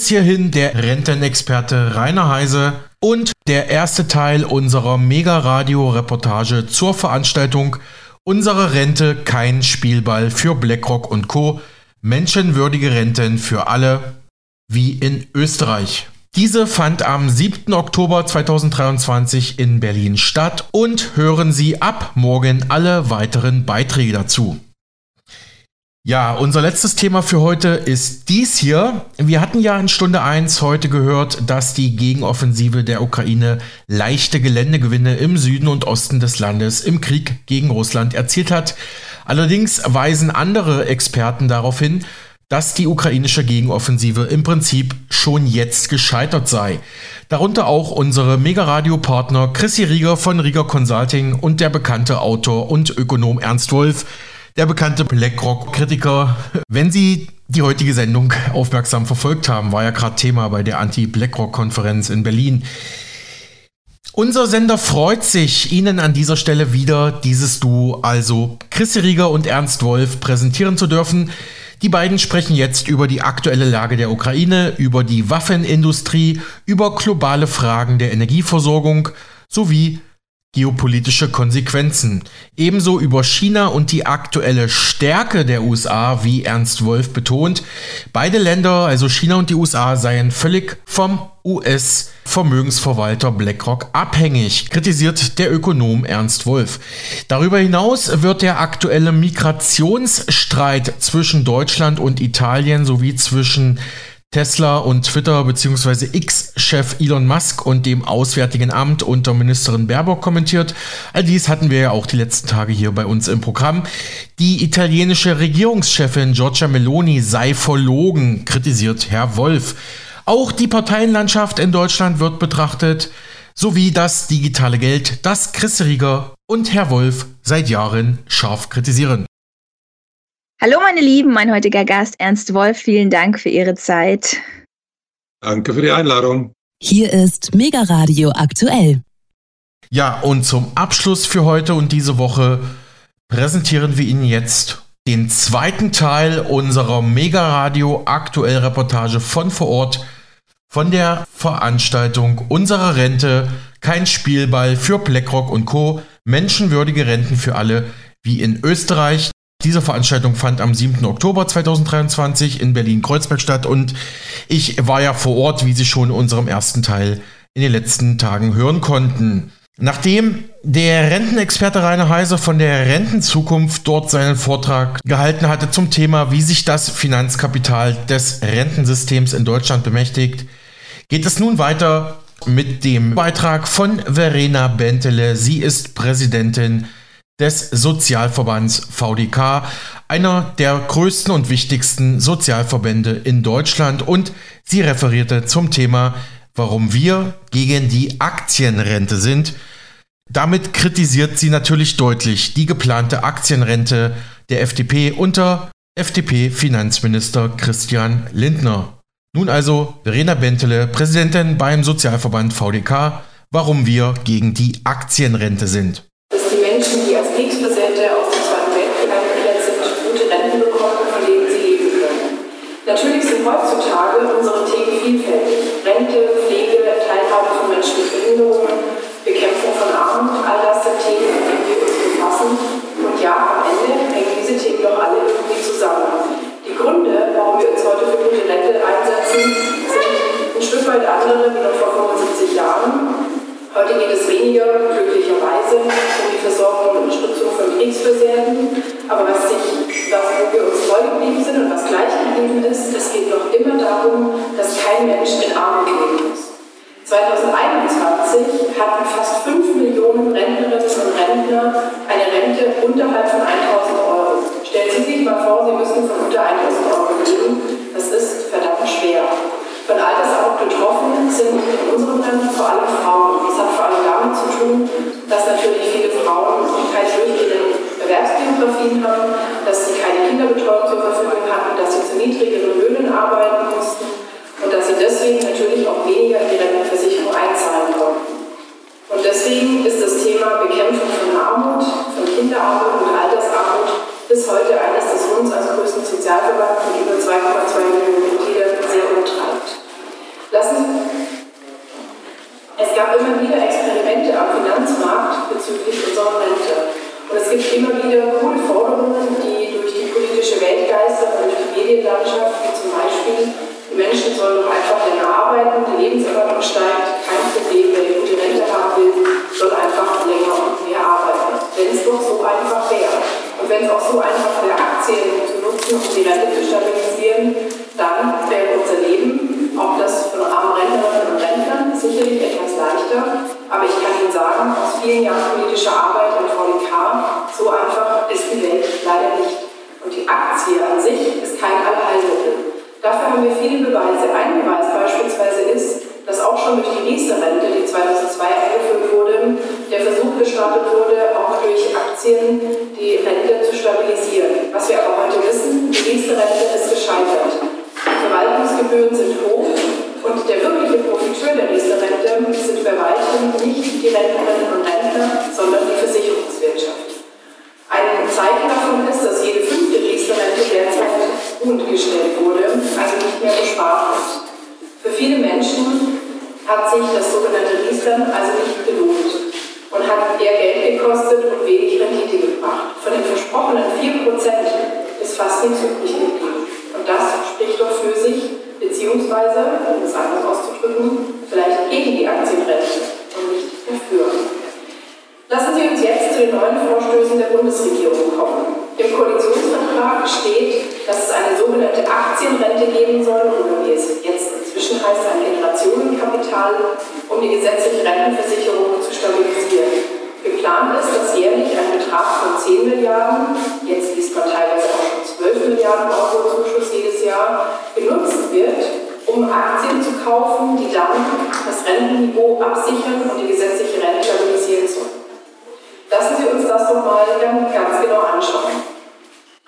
bis hierhin der Rentenexperte Rainer Heise und der erste Teil unserer Mega-Radio-Reportage zur Veranstaltung Unsere Rente kein Spielball für BlackRock und Co. Menschenwürdige Renten für alle, wie in Österreich. Diese fand am 7. Oktober 2023 in Berlin statt und hören Sie ab morgen alle weiteren Beiträge dazu. Ja, unser letztes Thema für heute ist dies hier. Wir hatten ja in Stunde 1 heute gehört, dass die Gegenoffensive der Ukraine leichte Geländegewinne im Süden und Osten des Landes im Krieg gegen Russland erzielt hat. Allerdings weisen andere Experten darauf hin, dass die ukrainische Gegenoffensive im Prinzip schon jetzt gescheitert sei. Darunter auch unsere Mega-Radio-Partner Chrissy Rieger von Rieger Consulting und der bekannte Autor und Ökonom Ernst Wolf, der bekannte BlackRock-Kritiker. Wenn Sie die heutige Sendung aufmerksam verfolgt haben, war ja gerade Thema bei der Anti-BlackRock-Konferenz in Berlin. Unser Sender freut sich, Ihnen an dieser Stelle wieder dieses Duo, also Chris Rieger und Ernst Wolf, präsentieren zu dürfen. Die beiden sprechen jetzt über die aktuelle Lage der Ukraine, über die Waffenindustrie, über globale Fragen der Energieversorgung sowie geopolitische Konsequenzen. Ebenso über China und die aktuelle Stärke der USA, wie Ernst Wolf betont. Beide Länder, also China und die USA, seien völlig vom US-Vermögensverwalter BlackRock abhängig, kritisiert der Ökonom Ernst Wolf. Darüber hinaus wird der aktuelle Migrationsstreit zwischen Deutschland und Italien sowie zwischen Tesla und Twitter bzw. X-Chef Elon Musk und dem Auswärtigen Amt unter Ministerin Baerbock kommentiert. All dies hatten wir ja auch die letzten Tage hier bei uns im Programm. Die italienische Regierungschefin Giorgia Meloni sei verlogen, kritisiert Herr Wolf. Auch die Parteienlandschaft in Deutschland wird betrachtet, sowie das digitale Geld, das Chris Rieger und Herr Wolf seit Jahren scharf kritisieren. Hallo meine Lieben, mein heutiger Gast Ernst Wolf, vielen Dank für Ihre Zeit. Danke für die Einladung. Hier ist Mega Radio aktuell. Ja, und zum Abschluss für heute und diese Woche präsentieren wir Ihnen jetzt den zweiten Teil unserer Mega Radio aktuell Reportage von vor Ort von der Veranstaltung unserer Rente kein Spielball für BlackRock und Co. Menschenwürdige Renten für alle wie in Österreich, diese Veranstaltung fand am 7. Oktober 2023 in Berlin-Kreuzberg statt und ich war ja vor Ort, wie Sie schon in unserem ersten Teil in den letzten Tagen hören konnten. Nachdem der Rentenexperte Rainer Heiser von der Rentenzukunft dort seinen Vortrag gehalten hatte zum Thema, wie sich das Finanzkapital des Rentensystems in Deutschland bemächtigt, geht es nun weiter mit dem Beitrag von Verena Bentele. Sie ist Präsidentin des Sozialverbands VDK, einer der größten und wichtigsten Sozialverbände in Deutschland und sie referierte zum Thema, warum wir gegen die Aktienrente sind. Damit kritisiert sie natürlich deutlich die geplante Aktienrente der FDP unter FDP-Finanzminister Christian Lindner. Nun also Verena Bentele, Präsidentin beim Sozialverband VDK, warum wir gegen die Aktienrente sind. Heutzutage unsere Themen vielfältig. Rente, Pflege, Teilhabe von Menschen mit Behinderungen, Bekämpfung von Armut, all das sind Themen, mit denen wir uns befassen. Und ja, am Ende hängen diese Themen doch alle irgendwie zusammen. Die Gründe, warum wir uns heute für gute Rente einsetzen, sind ein Stück weit andere wie noch vor 75 Jahren. Heute geht es weniger, glücklicherweise, um die Versorgung und Unterstützung von Kriegsversehrten. Aber was, sich, was wir uns treu geblieben sind und was gleich geblieben ist, es geht noch immer darum, dass kein Mensch in Armut leben muss. 2021 hatten fast 5 Millionen Rentnerinnen und Rentner eine Rente unterhalb von 1000 Euro. Stellen Sie sich mal vor, Sie müssen von unter 1000 Euro leben. Das ist verdammt schwer. Von Altersarmut betroffen sind in unserem Land vor allem Frauen. Das hat vor allem damit zu tun, dass natürlich viele Frauen keine durchgehenden Erwerbsbiografien haben, dass sie keine Kinderbetreuung zur Verfügung hatten, dass sie zu niedrigeren Löhnen arbeiten mussten und dass sie deswegen natürlich auch weniger in die Rentenversicherung einzahlen konnten. Und deswegen ist das Thema Bekämpfung von Armut, von Kinderarmut und Altersarmut bis heute eines des uns als größten Sozialverbands mit über 2,2 Millionen Mitgliedern sehr umtreibt. Lassen es gab immer wieder Experimente am Finanzmarkt bezüglich unserer Rente. Und es gibt immer wieder coole Forderungen, die durch die politische Welt geistern und durch die Medienlandschaft, wie zum Beispiel, die Menschen sollen doch einfach länger arbeiten, die Lebenserwartung steigt, kein Problem, wer die gute Rente haben will, soll einfach länger und mehr arbeiten. Wenn es doch so einfach wäre. Und wenn es auch so einfach wäre, Aktien zu nutzen, um die Rente zu stabilisieren, dann wäre unser Leben auch das von armen Rentnern sicherlich etwas leichter. Aber ich kann Ihnen sagen, aus vielen Jahren politischer Arbeit im VDK, so einfach ist die Welt leider nicht. Und die Aktie an sich ist kein Allheilmittel. Dafür haben wir viele Beweise. Ein Beweis beispielsweise ist, dass auch schon durch die Riester-Rente, die 2002 eingeführt wurde, der Versuch gestartet wurde, auch durch Aktien die Rente zu stabilisieren. Was wir aber heute wissen, die Riester-Rente ist gescheitert. Verwaltungsgebühren sind hoch und der wirkliche Profiteur der Riester-Rente sind bei weitem nicht die Rentnerinnen und Rentner, sondern die Versicherungswirtschaft. Ein Zeichen davon ist, dass jede fünfte Riester-Rente derzeit gut gestellt wurde, also nicht mehr gespart wird. Für viele Menschen hat sich das sogenannte Riestern also nicht gelohnt. und hat eher Geld gekostet und wenig Rendite gebracht. Von den versprochenen 4% ist fast nichts übrig geblieben. Und das spricht doch für sich, beziehungsweise, um es anders auszudrücken, vielleicht gegen die Aktienrente und nicht dafür. Lassen Sie uns jetzt zu den neuen Vorstößen der Bundesregierung kommen. Im Koalitionsvertrag steht, dass es eine sogenannte Aktienrente geben soll, oder wie es jetzt inzwischen heißt, ein Generationenkapital, um die gesetzliche Rentenversicherung zu stabilisieren. Geplant ist, dass jährlich ein Betrag von 10 Milliarden, jetzt liest man teilweise auch schon 12 Milliarden Euro Zuschuss jedes Jahr, genutzt wird, um Aktien zu kaufen, die dann das Rentenniveau absichern und die gesetzliche Rente stabilisieren sollen. Lassen Sie uns das doch mal ganz genau anschauen.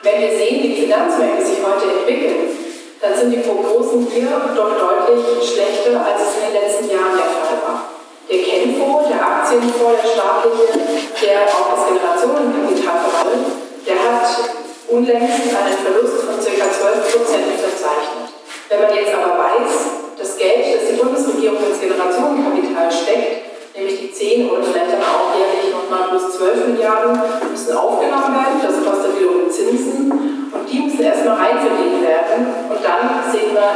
Wenn wir sehen, wie die Finanzmärkte sich heute entwickeln, dann sind die Prognosen hier doch deutlich schlechter, als es in den letzten Jahren der Fall war. Der Kenfonds, der Aktienfonds, der staatliche, der auch das Generationenkapital verwaltet, der hat unlängst einen Verlust von ca. 12% verzeichnet. Wenn man jetzt aber weiß, das Geld, das die Bundesregierung ins Generationenkapital steckt, nämlich die 10 oder vielleicht dann auch jährlich nochmal plus 12 Milliarden, müssen aufgenommen werden. Das kostet wiederum Zinsen und die müssen erstmal reinverdient werden. Und dann sehen wir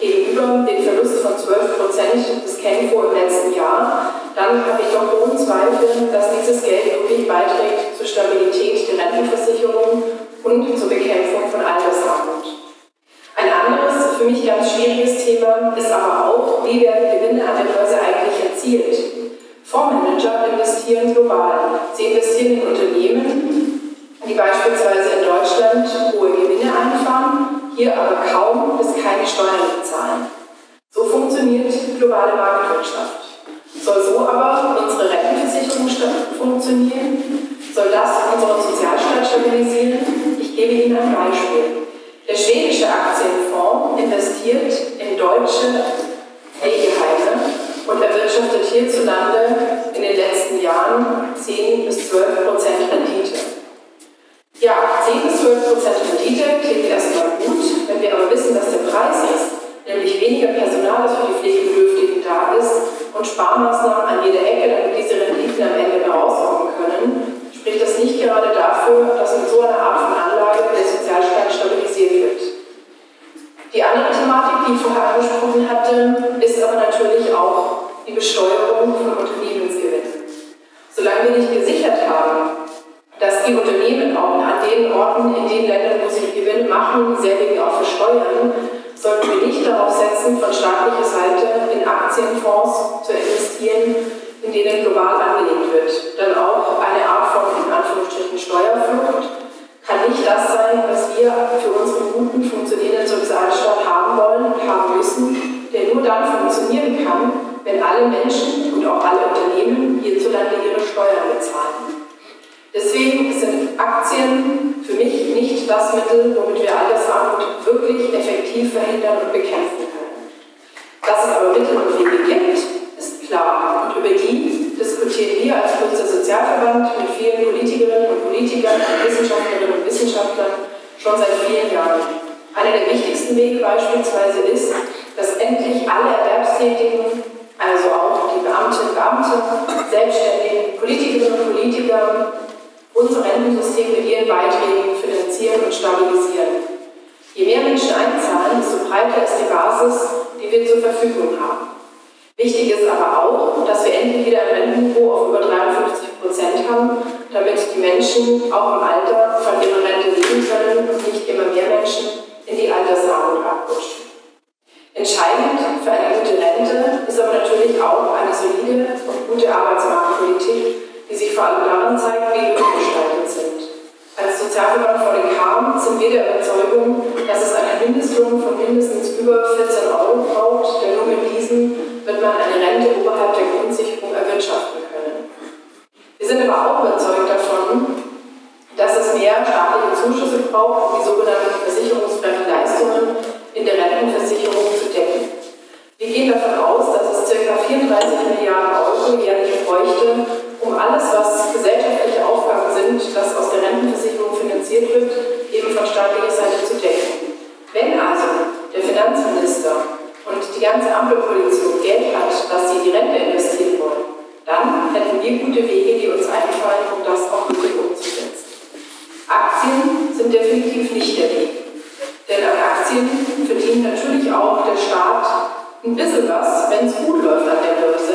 gegenüber den Verlust von 12 Prozent des Kenko im letzten Jahr. Dann habe ich doch ohne Zweifel, dass dieses Geld wirklich beiträgt zur Stabilität der Rentenversicherung und zur Bekämpfung von Altersarmut. Ein anderes, für mich ganz schwieriges Thema ist aber auch, wie werden Gewinne an der Börse eigentlich erzielt? Fondsmanager investieren global. Sie investieren in Unternehmen, die beispielsweise in Deutschland hohe Gewinne einfahren, hier aber kaum bis keine Steuern bezahlen. So funktioniert globale Marktwirtschaft. Soll so aber unsere Rentenversicherung funktionieren? Soll das unseren Sozialstaat stabilisieren? Ich gebe Ihnen ein Beispiel. Der schwedische Aktienfonds investiert in deutsche Pflegeheime und erwirtschaftet hierzulande in den letzten Jahren 10 bis 12 Prozent Rendite. Ja, 10 bis 12 Prozent Rendite klingt erstmal gut, wenn wir aber wissen, was der Preis ist, nämlich weniger Personal, das für die Pflegebedürftigen da ist und Sparmaßnahmen an jeder Ecke, damit diese Renditen am Ende herauskommen können, spricht das nicht gerade dafür, dass mit so einer Art von Anlage der Sozialstaat stabilisiert wird. Die andere Thematik, die ich vorher angesprochen hatte, ist aber natürlich auch die Besteuerung von Unternehmensgewinnen. Solange wir nicht gesichert haben, dass die Unternehmen auch an den Orten, in den Ländern, wo sie Gewinne machen, sehr wenig auch versteuern, sollten wir nicht darauf setzen, von staatlicher Seite in Aktienfonds zu investieren, in denen global angelegt wird. Denn auch eine Art von, in Anführungsstrichen, Steuerflucht kann nicht das sein, was wir für unseren guten, funktionierenden Sozialstaat haben wollen und haben müssen, der nur dann funktionieren kann, wenn alle Menschen und auch alle Unternehmen hierzulande ihre Steuern bezahlen. Deswegen sind Aktien für mich nicht das Mittel, womit wir Altersarmut wirklich effektiv verhindern und bekämpfen können. Dass es aber Mittel und Wege gibt, ist klar. Und über die diskutieren wir als Kürzer Sozialverband mit vielen Politikerinnen und Politikern und Wissenschaftlerinnen und Wissenschaftlern schon seit vielen Jahren. Einer der wichtigsten Wege beispielsweise ist, dass endlich alle Erwerbstätigen also auch die Beamtinnen und Beamte, Selbstständigen, Politikerinnen und Politiker, unser Rentensystem mit ihren Beiträgen finanzieren und stabilisieren. Je mehr Menschen einzahlen, desto breiter ist die Basis, die wir zur Verfügung haben. Wichtig ist aber auch, dass wir endlich wieder ein Rentenniveau auf über 53 Prozent haben, damit die Menschen auch im Alter von ihrer Rente leben können und nicht immer mehr Menschen in die Altersarmut abrutschen. Entscheidend für eine gute Rente ist aber natürlich auch eine solide und gute Arbeitsmarktpolitik, die sich vor allem daran zeigt, wie wir gestaltet sind. Als Sozialverband vor den KAM sind wir der Überzeugung, dass es einen Mindestlohn von mindestens über 14 Euro braucht, denn nur mit diesen wird man eine Rente oberhalb der Grundsicherung erwirtschaften können. Wir sind aber auch überzeugt davon, dass es mehr staatliche Zuschüsse braucht, um die sogenannten versicherungsfremden Leistungen in der Rentenversicherung zu decken. Wir gehen davon aus, dass es ca. 34 Milliarden Euro jährlich bräuchte, um alles, was gesellschaftliche Aufgaben sind, das aus der Rentenversicherung finanziert wird, eben von staatlicher Seite zu decken. Wenn also der Finanzminister und die ganze Ampelkoalition Geld hat, dass sie in die Rente investieren wollen, dann hätten wir gute Wege, die uns einfallen, um das auch wirklich umzusetzen. Aktien sind definitiv nicht der Weg. Denn an Aktien verdient natürlich auch der Staat ein bisschen was, wenn es gut läuft an der Börse.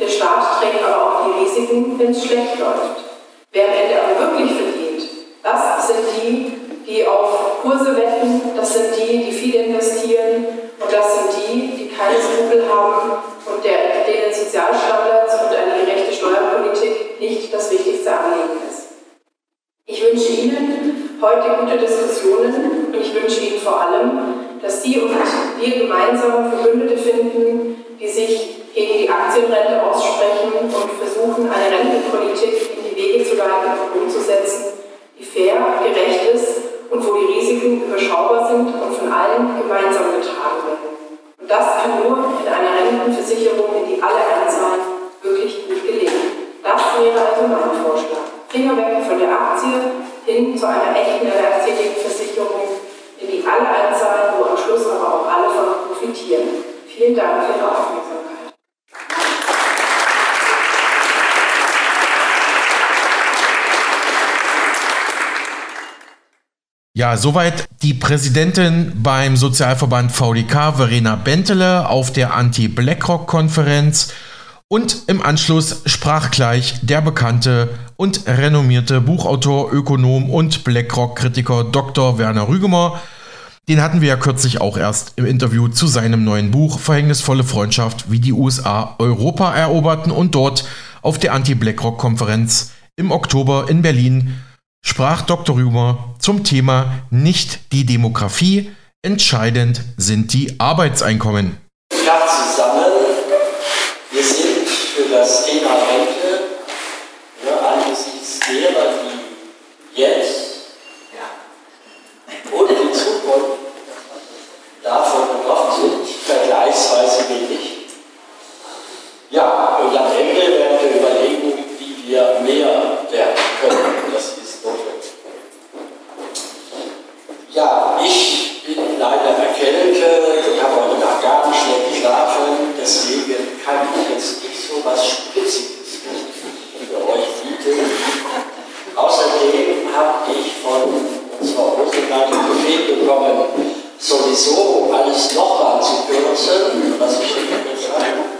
Der Staat trägt aber auch die Risiken, wenn es schlecht läuft. Wer am Ende aber wirklich verdient, das sind die, die auf Kurse wetten, das sind die, die viel investieren und das sind die, die keine Skrupel haben und der, denen Sozialstandards und eine gerechte Steuerpolitik nicht das wichtigste Anliegen ist. Ich wünsche Ihnen heute gute Diskussionen und ich wünsche Ihnen vor allem, dass Sie und wir gemeinsam Verbündete finden, die sich gegen die Aktienrente aussprechen und versuchen, eine Rentenpolitik in die Wege zu leiten und umzusetzen, die fair, gerecht ist und wo die Risiken überschaubar sind und von allen gemeinsam getragen werden. Und das kann nur in einer Rentenversicherung, in die alle einzahlen, wirklich gut gelingen. Das wäre also mein Vorschlag. Finger weg von der Aktie hin zu einer echten erwerbstätigen Versicherung, in die alle einzahlen, wo am Schluss aber auch alle von profitieren. Vielen Dank für Ihre Aufmerksamkeit. Ja, soweit die Präsidentin beim Sozialverband VDK, Verena Bentele, auf der Anti-BlackRock-Konferenz. Und im Anschluss sprach gleich der bekannte und renommierte Buchautor, Ökonom und BlackRock-Kritiker Dr. Werner Rügemer. Den hatten wir ja kürzlich auch erst im Interview zu seinem neuen Buch Verhängnisvolle Freundschaft, wie die USA Europa eroberten und dort auf der Anti-BlackRock-Konferenz im Oktober in Berlin sprach Dr. Rügemer zum Thema Nicht die Demografie, entscheidend sind die Arbeitseinkommen. Ja, zusammen, wir sind für das Thema Rente ja, angesichts derer, die jetzt ja, und in Zukunft davon betroffen sind, vergleichsweise wenig. Ja, und am Ende werden wir überlegen, wie wir mehr werden können. Das ist notwendig. Ja, ich bin leider erkältet und habe heute Nacht gar nicht schlecht geschlafen, deswegen kann ich jetzt nicht so was Spitziges für euch bieten. Außerdem habe ich von unserer Rosenland Befehl bekommen, sowieso alles nochmal zu kürzen, was ich nicht habe.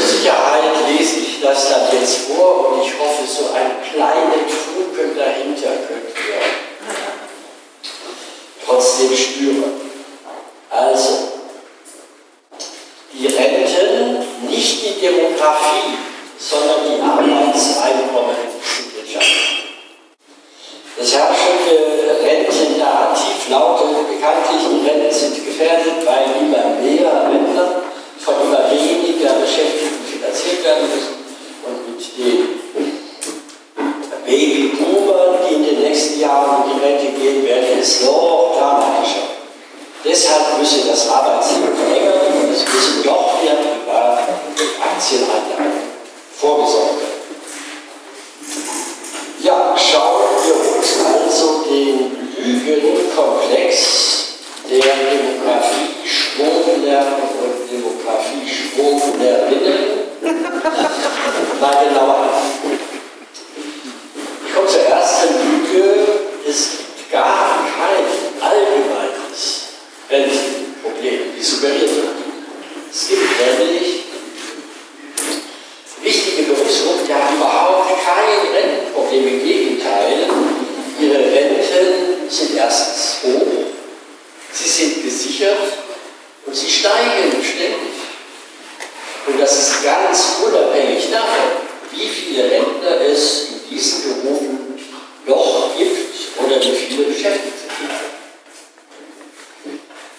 Zur Sicherheit lese ich das dann jetzt vor und ich hoffe, so einen kleinen Funken dahinter könnt ihr trotzdem spüren. Also, die Renten, nicht die Demografie, sondern die Arbeitseinkommen sind entscheidend. Das herrschende Rentennarrativ lautet bekanntlich, die Renten sind gefährdet, weil immer mehr Rentner von immer weniger Beschäftigten finanziert werden müssen und mit den Babyboomern, die in den nächsten Jahren in die Rente gehen werden, es noch dramatischer. Deshalb müsse das Arbeitsleben verlängern und es müssen noch mehr Privat- und Aktienanlagen vorgesorgt werden. Ja, schauen wir uns also den Lügenkomplex der Demografie-Schwurbler und Demografie-Schwurblerinnen mal genauer. Ich komme zur ersten Lüge. Es gar kein allgemeines Rentenproblem, wie suggeriert wird. Es gibt nämlich wichtige Berufsgruppen, die haben überhaupt kein Rentenproblem. Im Gegenteil, ihre Renten sind erstens hoch, sie sind gesichert und sie steigen ständig. Und das ist ganz unabhängig davon, wie viele Rentner es in diesen Berufen noch gibt oder wie viele beschäftigt sind.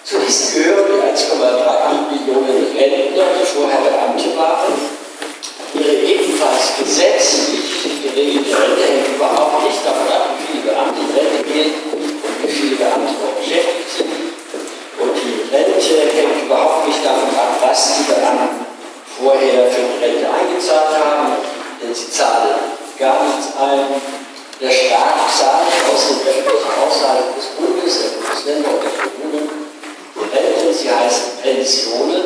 Zu diesen gehören die 1,38 Millionen Rentner, die vorher Beamte waren. Ihre ebenfalls gesetzlich geregelte Rente hängt überhaupt nicht davon ab, wie viele Beamte in Rente gehen und wie viele Beamte noch beschäftigt sind. Und die Rente hängt überhaupt nicht davon ab, was die Beamten vorher für die Rente eingezahlt haben, denn sie zahlen gar nichts ein. Der Staat zahlt aus den öffentlichen Haushalten des Bundes, der Bundesländer und der Kommunen Renten, sie heißen Pensionen.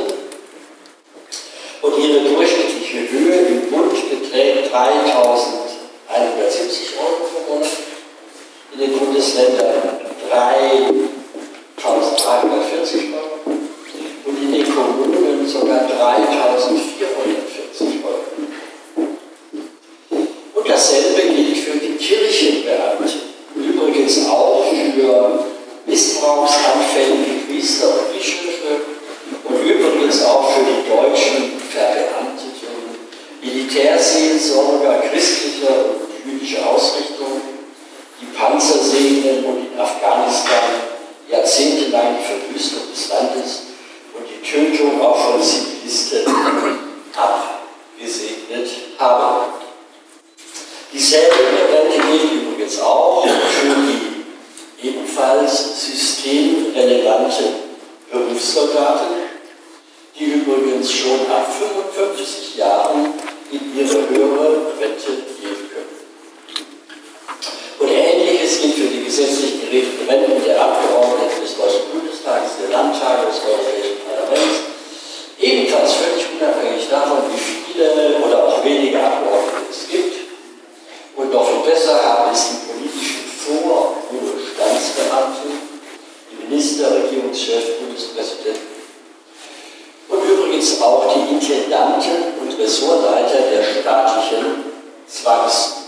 Und ihre durchschnittliche Höhe im Bund beträgt 3.170 Euro pro Monat, in den Bundesländern 3.340 Euro und in den Kommunen sogar 3440 Euro. Und dasselbe gilt für die Kirchenbeamten. Übrigens auch für missbrauchsanfällige Priester und Bischöfe und übrigens auch für die deutschen Verbeamteten, Militärseelsorger christlicher und jüdischer Ausrichtung, die Panzersehenden und in Afghanistan jahrzehntelang die Verwüstung des Landes Tötung auch von Zivilisten abgesegnet haben. Dieselbe Wende gilt übrigens auch für die ebenfalls systemrelevanten Berufssoldaten, die übrigens schon ab 55 Jahren in ihre höhere Rente gehen können. Und Ähnliches gilt für die gesetzlich geregelten Renten der Abgeordneten Deutschen Bundestags, der Landtag des Europäischen Parlaments, ebenfalls völlig unabhängig davon, wie viele oder auch wenige Abgeordnete es gibt. Und noch viel besser haben es die politischen Vor- und Bestandsbeamten, die Minister, Regierungschefs, Bundespräsidenten und übrigens auch die Intendanten und Ressortleiter der staatlichen Zwangs-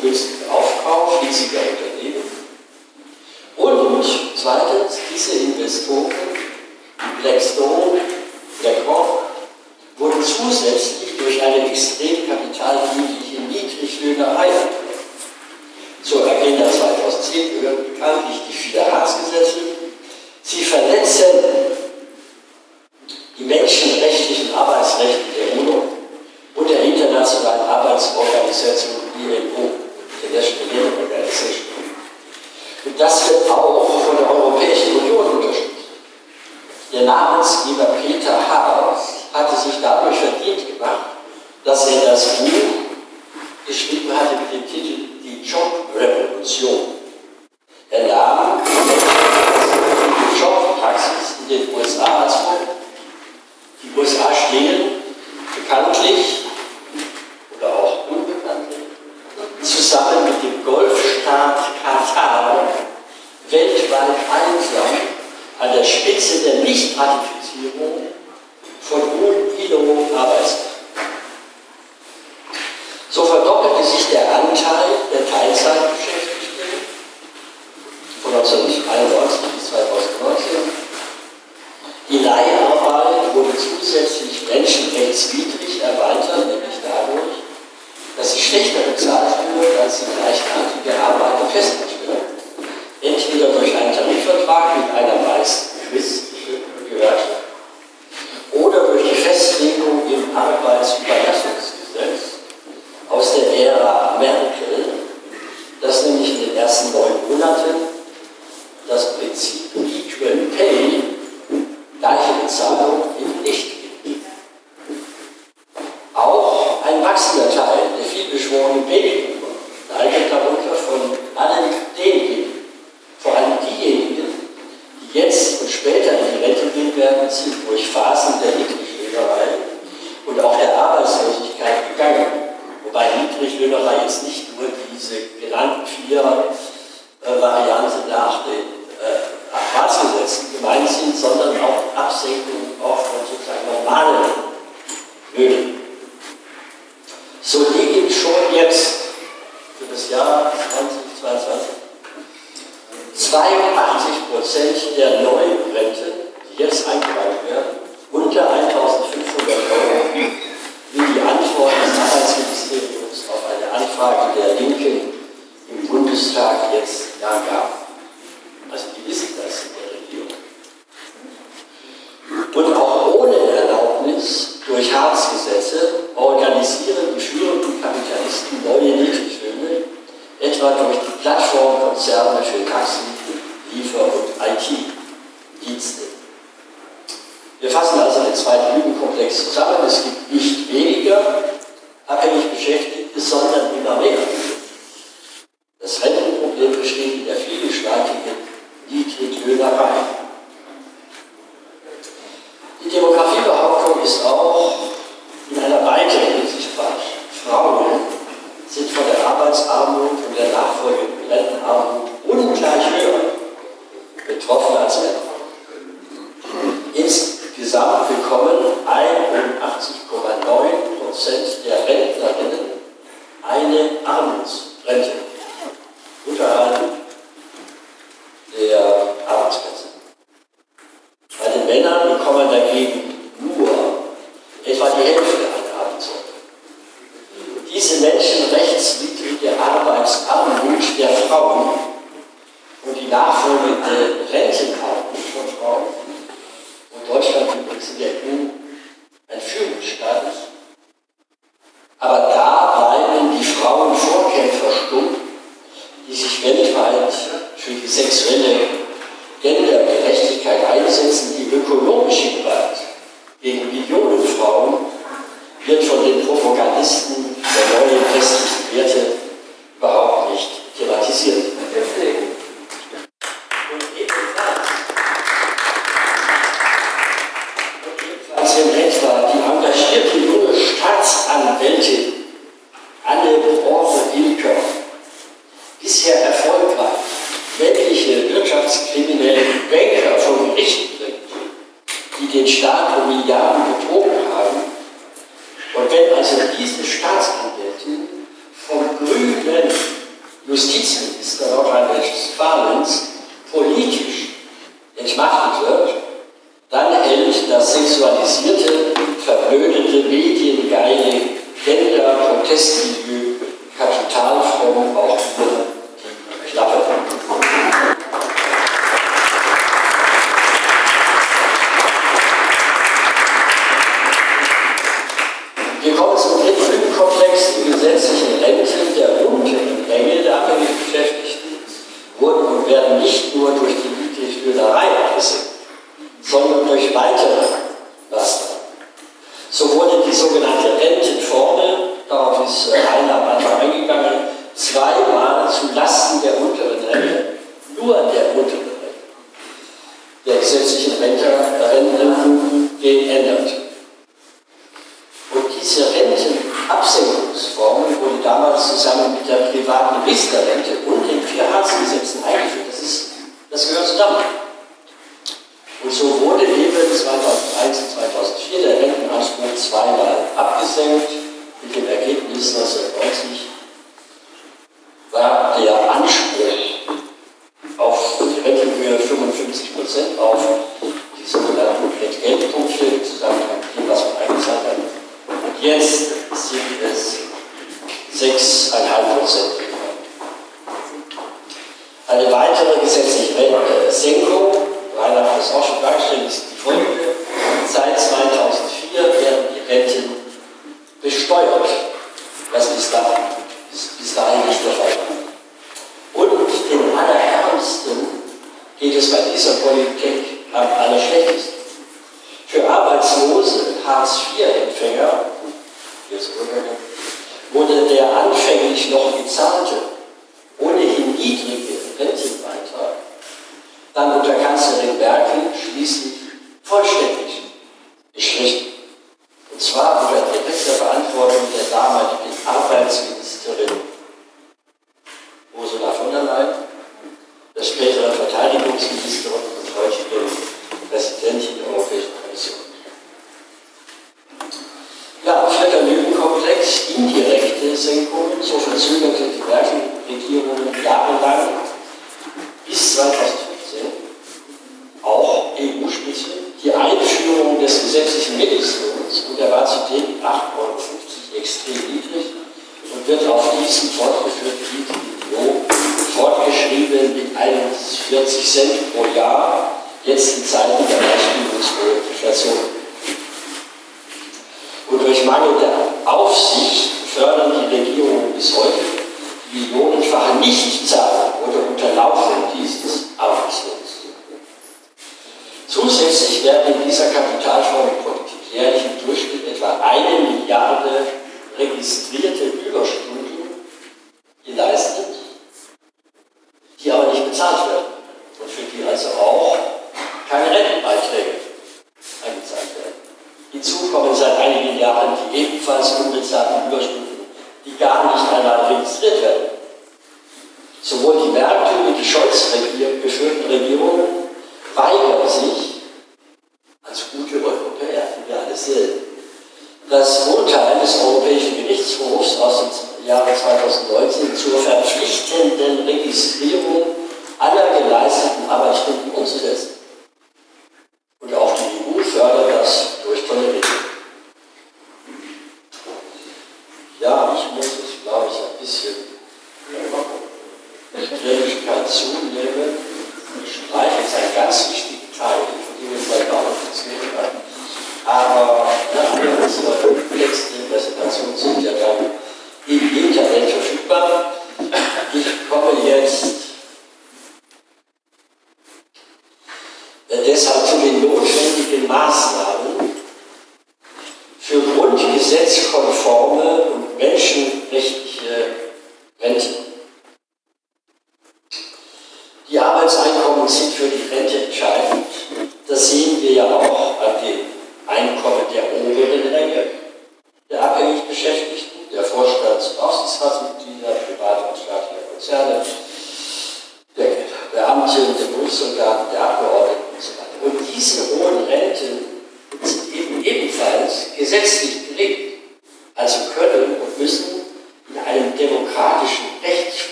Good. test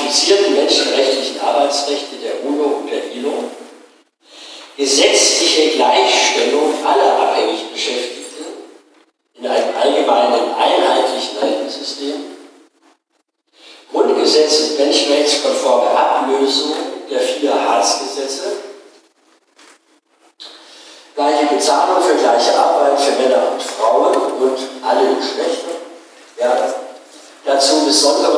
ratifizierten menschenrechtlichen Arbeitsrechte der UNO und der ILO, gesetzliche Gleichstellung aller abhängig Beschäftigten in einem allgemeinen einheitlichen Rentensystem, Grundgesetze und menschenrechtskonforme Ablösung der vier Hartz-Gesetze, gleiche Bezahlung für gleiche Arbeit für Männer und Frauen und alle Geschlechter, ja, dazu besondere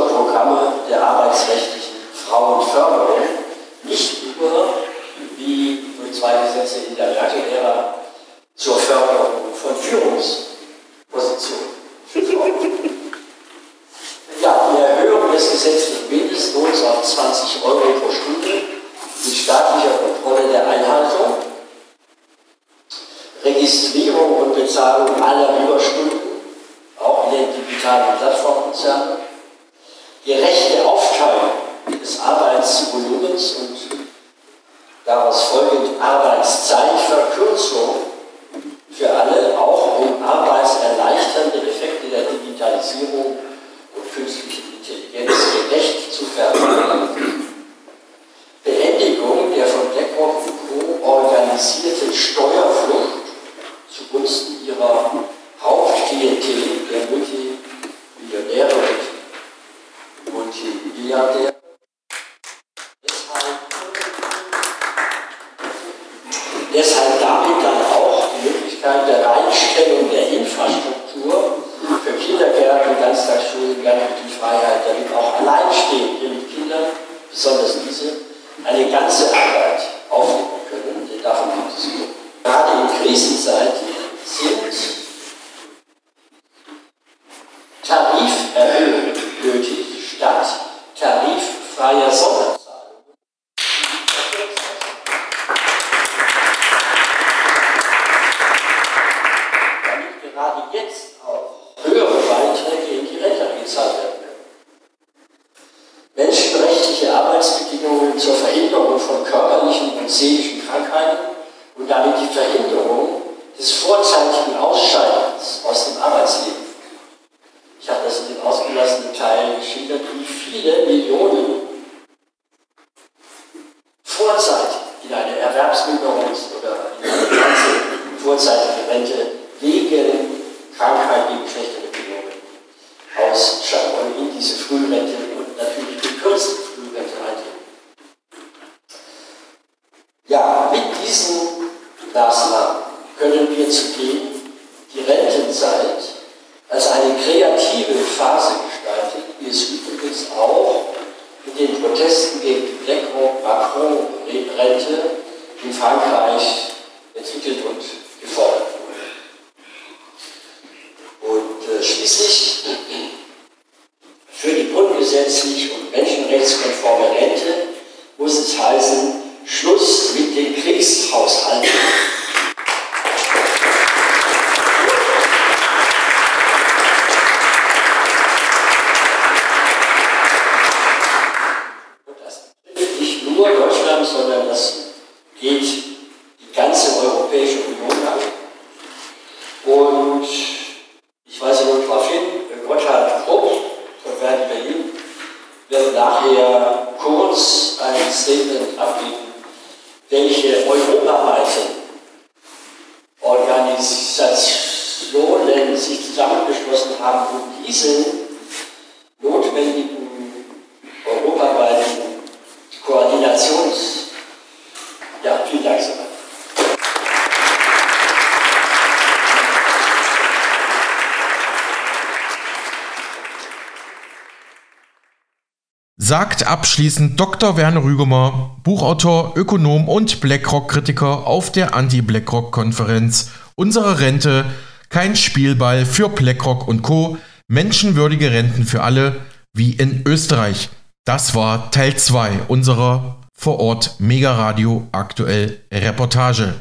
sagt abschließend Dr. Werner Rügemer, Buchautor, Ökonom und BlackRock-Kritiker auf der Anti-BlackRock-Konferenz Unsere Rente, kein Spielball für BlackRock und Co., menschenwürdige Renten für alle, wie in Österreich. Das war Teil 2 unserer vor Ort Mega Radio aktuell Reportage.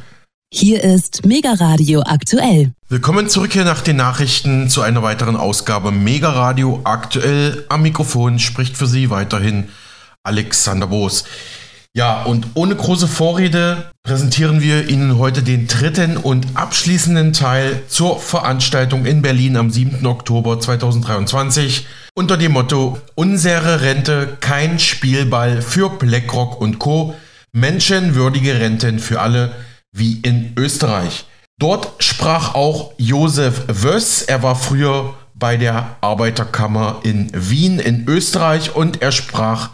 Hier ist Mega Radio aktuell. Willkommen zurück hier nach den Nachrichten zu einer weiteren Ausgabe Mega Radio aktuell. Am Mikrofon spricht für Sie weiterhin Alexander Boos. Ja, und ohne große Vorrede präsentieren wir Ihnen heute den dritten und abschließenden Teil zur Veranstaltung in Berlin am 7. Oktober 2023 unter dem Motto Unsere Rente kein Spielball für BlackRock und Co. Menschenwürdige Renten für alle wie in Österreich. Dort sprach auch Josef Wöss. Er war früher bei der Arbeiterkammer in Wien in Österreich und er sprach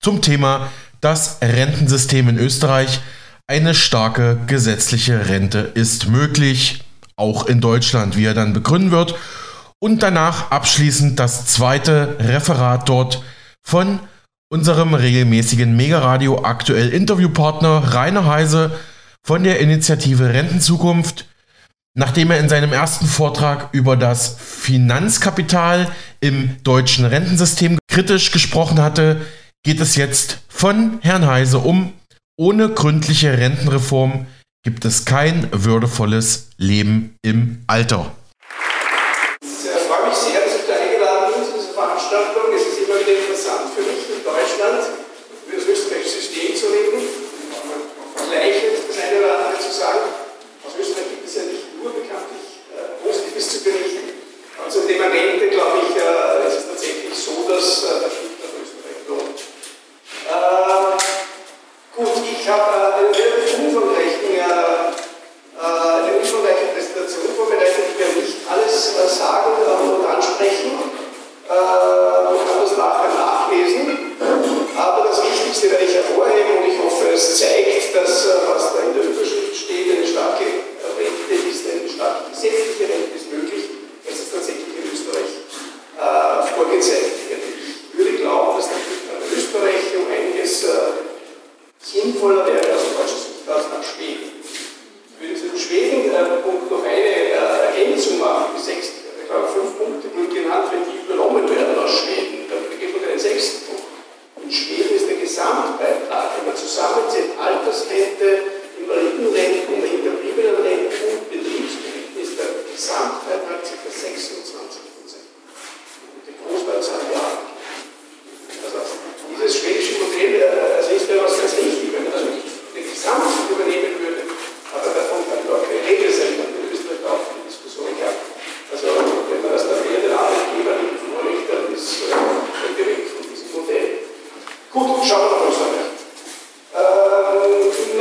zum Thema das Rentensystem in Österreich. Eine starke gesetzliche Rente ist möglich, auch in Deutschland, wie er dann begründen wird. Und danach abschließend das zweite Referat dort von unserem regelmäßigen Mega Radio aktuell Interviewpartner Rainer Heise von der Initiative Rentenzukunft, nachdem er in seinem ersten Vortrag über das Finanzkapital im deutschen Rentensystem kritisch gesprochen hatte, geht es jetzt von Herrn Heise um, ohne gründliche Rentenreform gibt es kein würdevolles Leben im Alter. Ich freue mich sehr, dass ich da eingeladen bin zu dieser Veranstaltung. Es ist immer wieder interessant für mich in Deutschland über das österreichische System zu reden. Vergleichen eine oder andere zu sagen. Aus Österreich gibt es ja nicht nur bekanntlich äh, Positives zu berichten. Und zum Thema Rente, glaube ich, äh, ist es tatsächlich so, dass äh, das Schritt nach Österreich lohnt. Äh, gut, ich habe äh, einen relativ umfangreichen, äh, äh, eine umfangreiche Präsentation vorbereitet. Ich werde äh, sagen und ansprechen. man kann das nachher nachlesen. Aber das Wichtigste werde ich hervorheben und ich hoffe, es zeigt, dass was da in der Überschrift steht, eine starke Rente ist, eine starke gesetzliche Rente ist möglich, es tatsächlich in Österreich äh, vorgezeigt wird. Ich würde glauben, dass in Österreich um einiges äh, sinnvoller wäre als deutsche Sicht als nach Schweden. Würde zu dem Schweden-Punkt noch eine äh, Ergänzung machen. Die sechs, ich glaube, fünf Punkte wurden genannt, wenn die übernommen werden aus Schweden. Dann gibt es einen sechsten Punkt. In Schweden ist der Gesamtbeitrag, wenn man zusammenzählt, Altersrente, Invalidenrenten, Hinterbliebenenrenten und Betriebsrenten, ist der Gesamtbeitrag ca. 26 Prozent. Die Großteilzahl ja. Also dieses schwedische Modell also ist ja was ganz wichtig, wenn man also den Gesamt übernehmen aber davon kann doch keine Regel sein, dann in Österreich auch die Diskussion gehabt. Also wenn man das dann eher den Arbeitgeber nicht vorlegt, dann ist äh, direkt von diesem Modell. Gut, schauen wir uns an. Ähm, in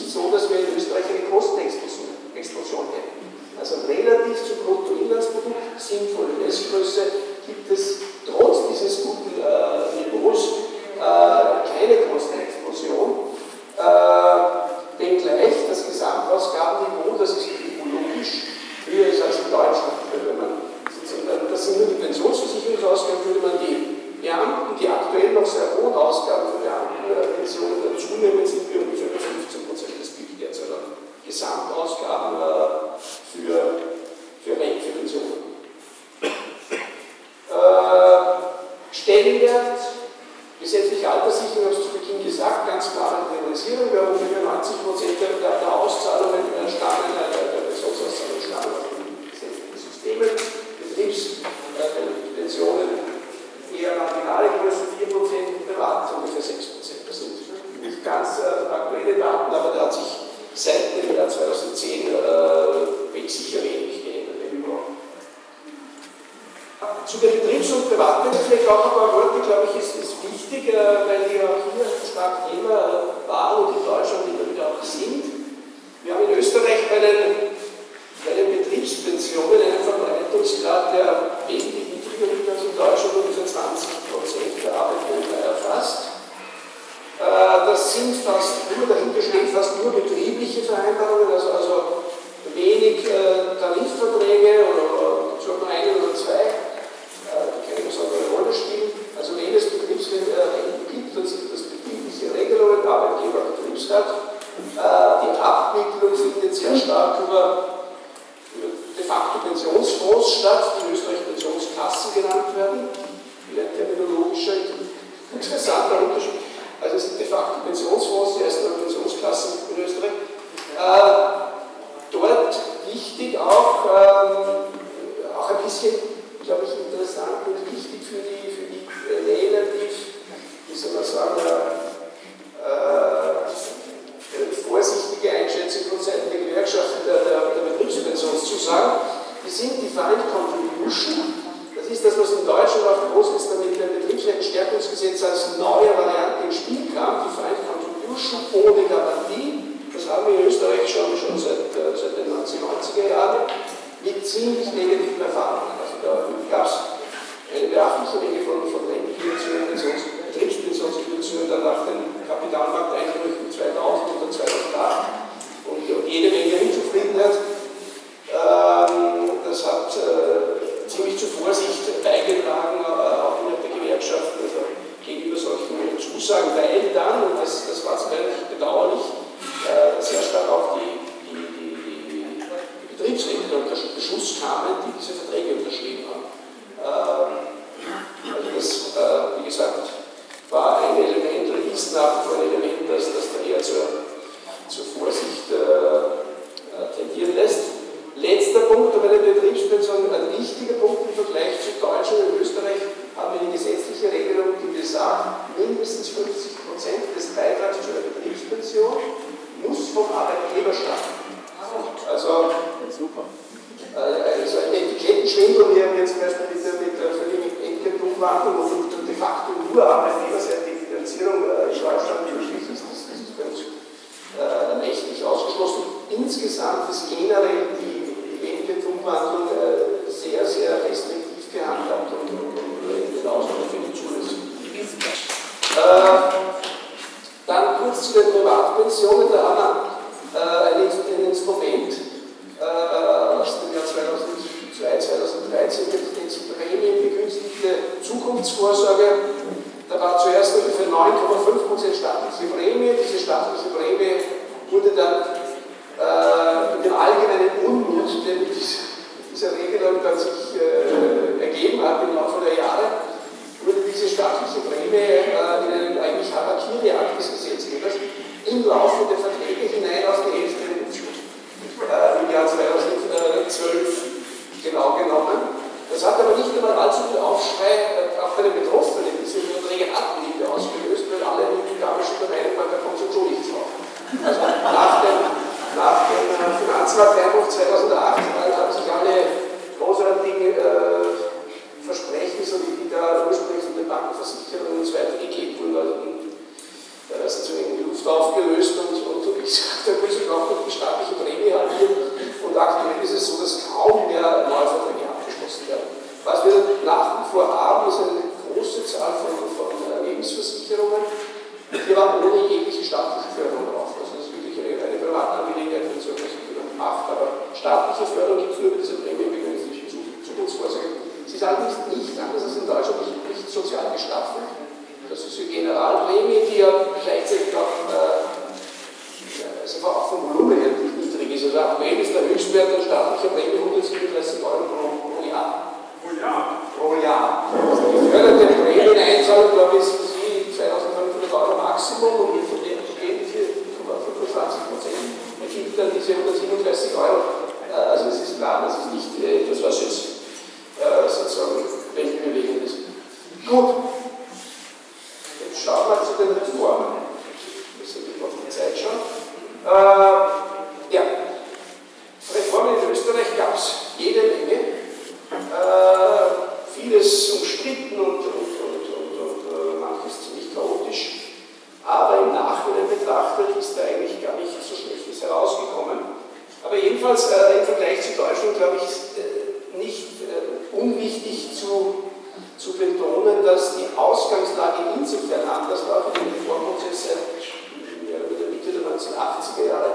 nicht so, dass wir in Österreich eine Kostenexplosion hätten. Also relativ zum Bruttoinlandsprodukt, sinnvolle Messgröße, gibt es Hier war ohne jegliche staatliche Förderung drauf. Also das ist wirklich eine, eine Privatangelegenheit, eine Versicherung macht. Aber staatliche Förderung gibt es nur über diese prämienbegünstigten Zukunftsvorsorge. Sie ist allerdings nicht anders als in Deutschland nicht, nicht sozial gestaffelt. Das ist die Generalprämie, die ja gleichzeitig auch, äh, also auch vom Volumen her nicht niedrig ist. Also aktuell ist der Höchstwert der staatlichen Prämie 137 Euro pro, pro Jahr. Pro Jahr? Pro Jahr. Also die förderte Prämieneinzahlung, glaube ich, ist wie 2500 Euro Maximum und von dem gehen 4,25 Prozent. ergibt dann diese 137 Euro. Äh, also es ist klar, das ist nicht etwas, was jetzt äh, sozusagen weltbewegend ist. Gut. Schauen wir zu den Reformen. Wir sind auf die Zeit schon. Äh, ja, Reformen in Österreich gab es jede Menge. Äh, vieles umstritten und Aber im Nachhinein betrachtet ist da eigentlich gar nicht so Schlechtes herausgekommen. Aber jedenfalls äh, im Vergleich zu Deutschland, glaube ich, äh, nicht äh, unwichtig zu zu betonen, dass die Ausgangslage insofern anders war für den Reformprozess seit der Mitte der 1980er Jahre.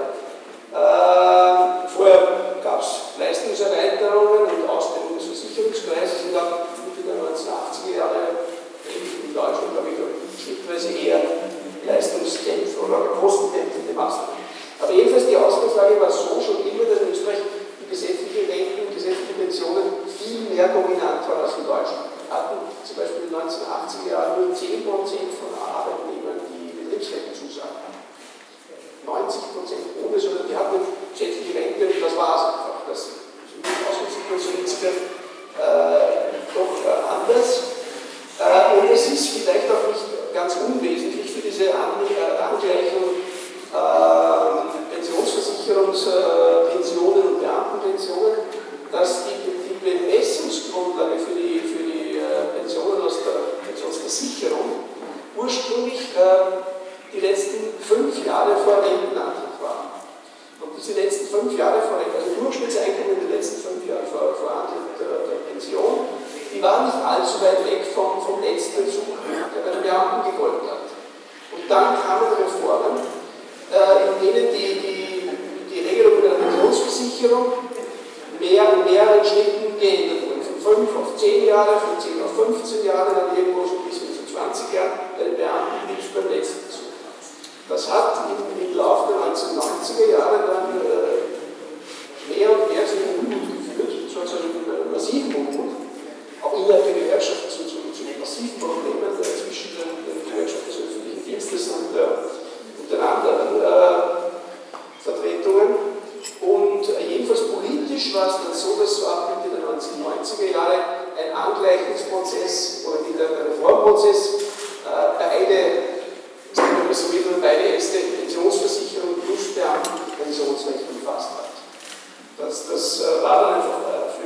Äh, vorher gab es Leistungserweiterungen und Ausdehnung des Versicherungskreises und ab Mitte der 1980er Jahre in Deutschland, glaube ich, schrittweise eher Leistungsdämpfer oder kostendämpfende Maßnahmen. Aber jedenfalls die Ausgangslage war so schon immer, dass in Österreich die gesetzlichen Renten, gesetzliche Pensionen viel mehr dominant waren als in Deutschland hatten zum Beispiel in den 1980er Jahren nur 10% von Arbeitnehmern, die Betriebsrentenzusagen hatten. 90% ohne, sondern die hatten schätzliche Rente und das war es einfach. Das ist in der Ausgangssituation insofern äh, doch äh, anders. Äh, und es ist vielleicht auch nicht ganz unwesentlich diese An äh, Angleichung äh, Pensionsversicherungspensionen und Beamtenpensionen, dass die, die Bemessungsgrundlage für die, für die Pensionen aus der Pensionsversicherung ursprünglich äh, die letzten fünf Jahre vor Rentenantritt waren. Und diese letzten fünf Jahre vor Rentenantritt, also Durchschnittseinkommen in den letzten fünf Jahren vor, vor Antritt der, der, Pension, die waren nicht allzu weit weg vom, vom letzten Zug, der bei den Beamten gegolten hat. Und dann kamen Reformen, äh, in denen die, die, die Regelung der Pensionsversicherung mehr und mehreren Schritten geändert wurde. 5 auf 10 Jahre, von 10 auf 15 Jahre, dann irgendwo so bis zu 20 Jahren, bei den Beamten liegt beim letzten Zug. Das hat im, Laufe der 1990er Jahre dann äh, mehr und mehr zu Unmut geführt, zu einem massiven Unmut, auch innerhalb der Gewerkschaft zu, zu, zu massiven Problemen zwischen den, den Gewerkschaften Dienstes und, äh, und den anderen äh, Vertretungen. Und äh, jedenfalls politisch war es dann so, dass so ab Mitte der 1990er Jahre ein Angleichungsprozess oder wieder ein Reformprozess äh, beide, so will, beide erste Pensionsversicherung plus Beamtenpensionsrecht umfasst hat. Das, das war dann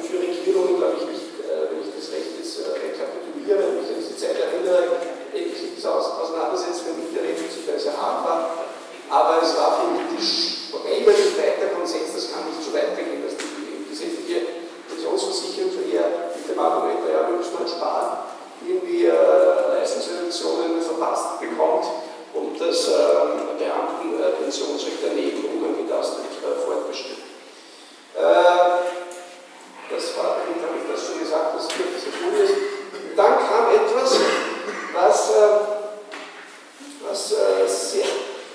für, Regierungen, glaube ich, nicht, wenn ich das recht rekapituliere, wenn ich Geschichtsauseinandersetzung mit der Rechnungsweise hart war. Aber es war politisch relativ weiter Konsens, das kann nicht so weitergehen, dass die gesetzliche Pensionsversicherung für eher mit dem Argument, ja, wir müssen halt sparen, irgendwie äh, Leistungsreduktionen verpasst bekommt und das ähm, äh, Beamtenpensionsrecht äh, daneben unangetastet äh, fortbesteht. das war, damit habe ich das schon gesagt, dass das so gut ist. Dann kam etwas, was, ähm, was äh, sehr,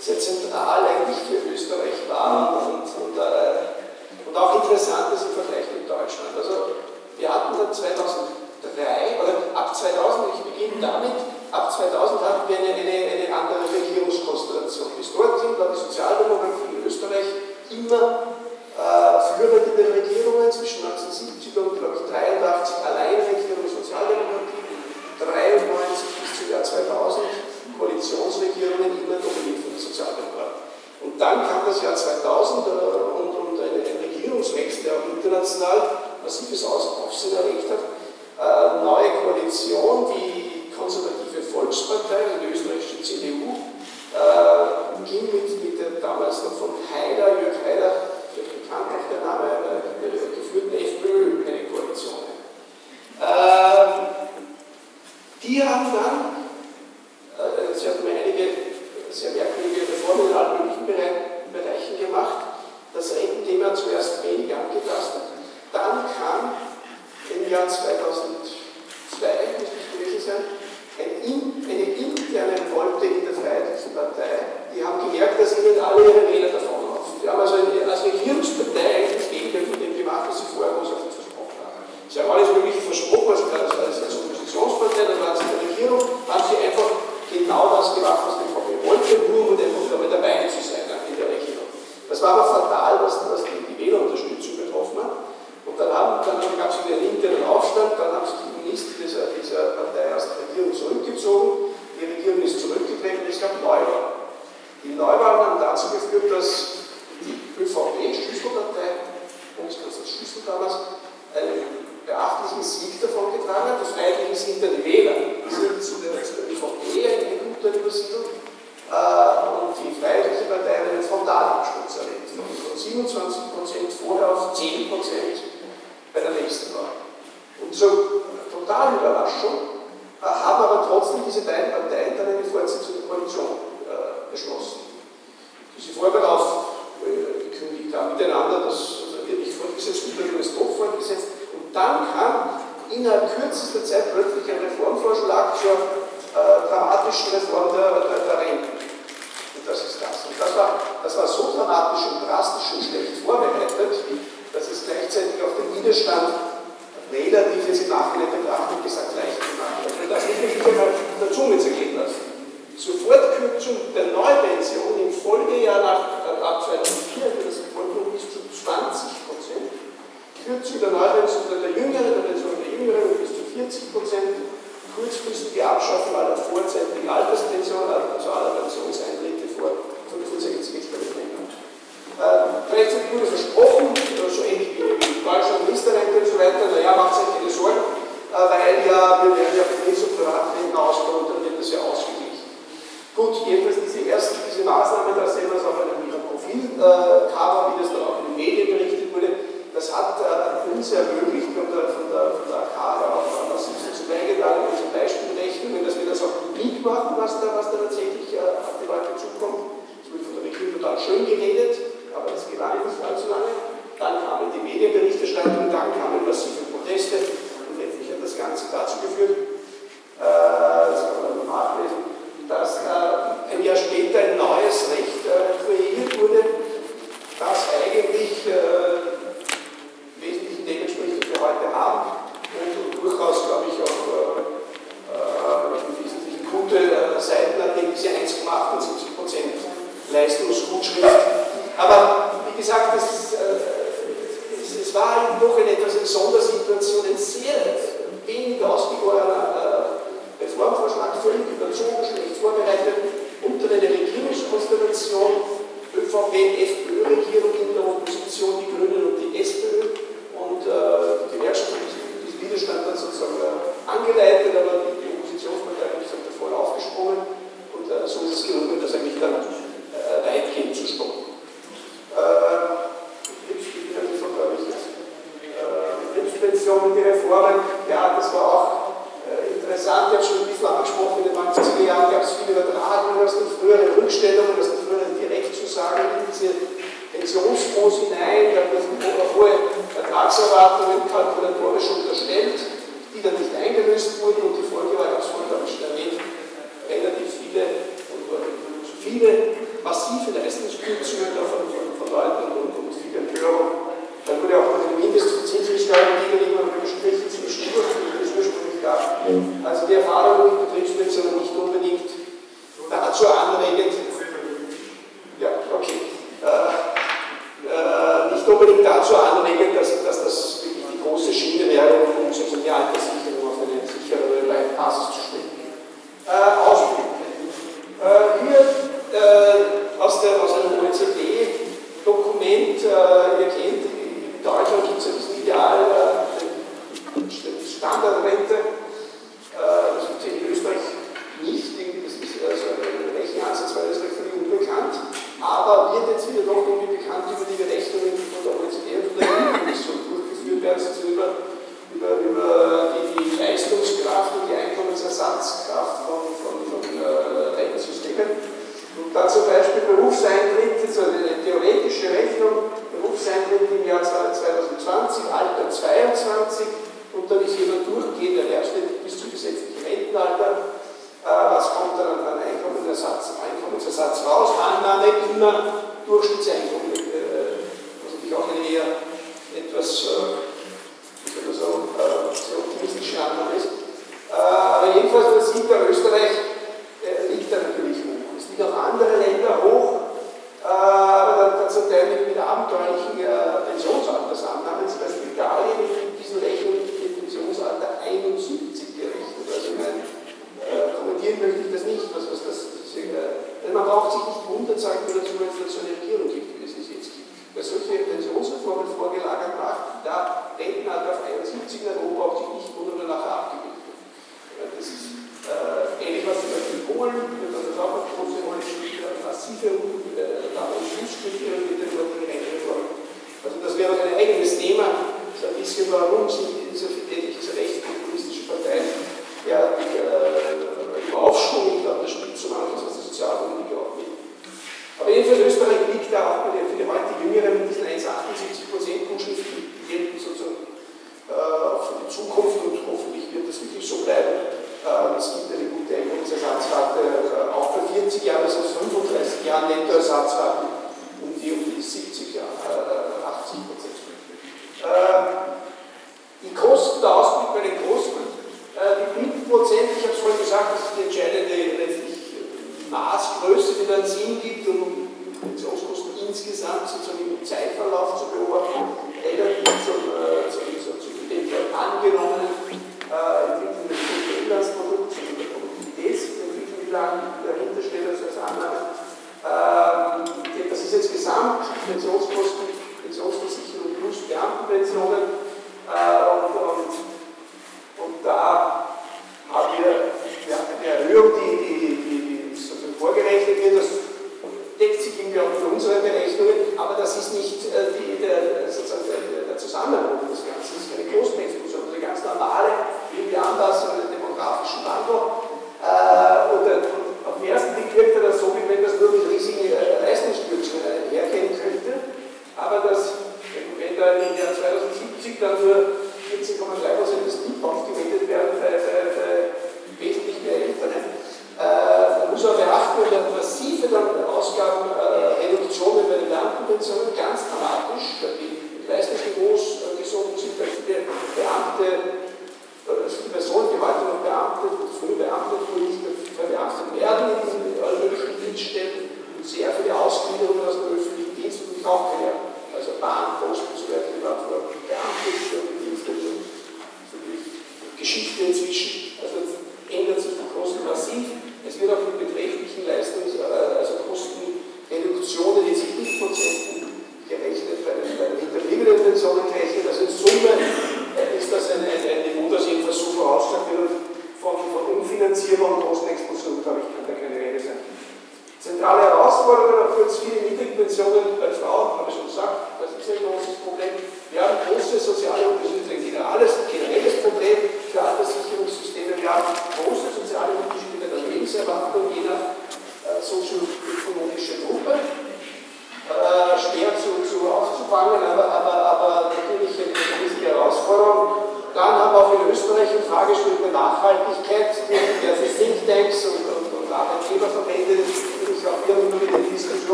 sehr zentral eigentlich für Österreich war mhm. und, und, äh, und auch interessant ist im Vergleich mit Deutschland. Also wir hatten dann 2003 oder ab 2000, ich beginne damit, ab 2000 hatten wir eine, eine, eine andere Regierungskonstellation. Bis dorthin war die Sozialdemokratie in Österreich immer äh, führend in den Regierungen zwischen 1970 und, 1983 allein 1983 Sozialdemokratie 1993 bis zum Jahr 2000 Koalitionsregierungen immer dominiert von den Sozialdemokraten. Und dann kam das Jahr 2000 äh, und, und ein, ein Regierungswechsel, der auch international massives Aufsehen erregt hat. Äh, neue Koalition, die konservative Volkspartei, die österreichische CDU, äh, ging mit, mit dem damals noch von Haider, Jörg Haider, vielleicht bekannt auch der Name, äh, geführten FPÖ eine Koalition. Äh, die haben dann, äh, sie haben einige sehr merkwürdige Reformen in allen möglichen Bereichen gemacht, das Rententhema zuerst wenig angetastet. Dann kam im Jahr 2002, müsste ich gewesen sein, ein in, eine interne Revolte in der Freiheitlichen Partei. Die haben gemerkt, dass ihnen alle ihre Wähler davonlaufen. Die haben also eine, als Regierungspartei eigentlich das Gegenteil von dem gemacht, was sie vorher großartig versprochen haben. Sie haben alles Mögliche versprochen, was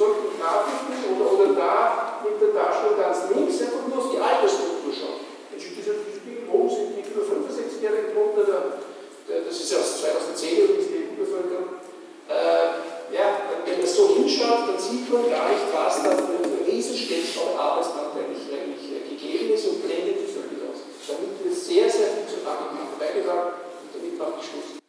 solchen Grafiken oder, oder da mit der Darstellung ganz links einfach nur auf die Altersstruktur schauen. Jetzt gibt es Mensch, diese Spiegel sind die über 65-Jährigen drunter, da, das ist ja aus 2010 übrigens die EU-Bevölkerung. Äh, ja, wenn man so hinschaut, dann sieht man gar nicht, was da für ein Riesenstück von Arbeitsmarkt eigentlich, eigentlich äh, gegeben ist und blendet die völlig aus. Damit wird sehr, sehr viel zu machen. Wobei gesagt, damit macht die Schluss.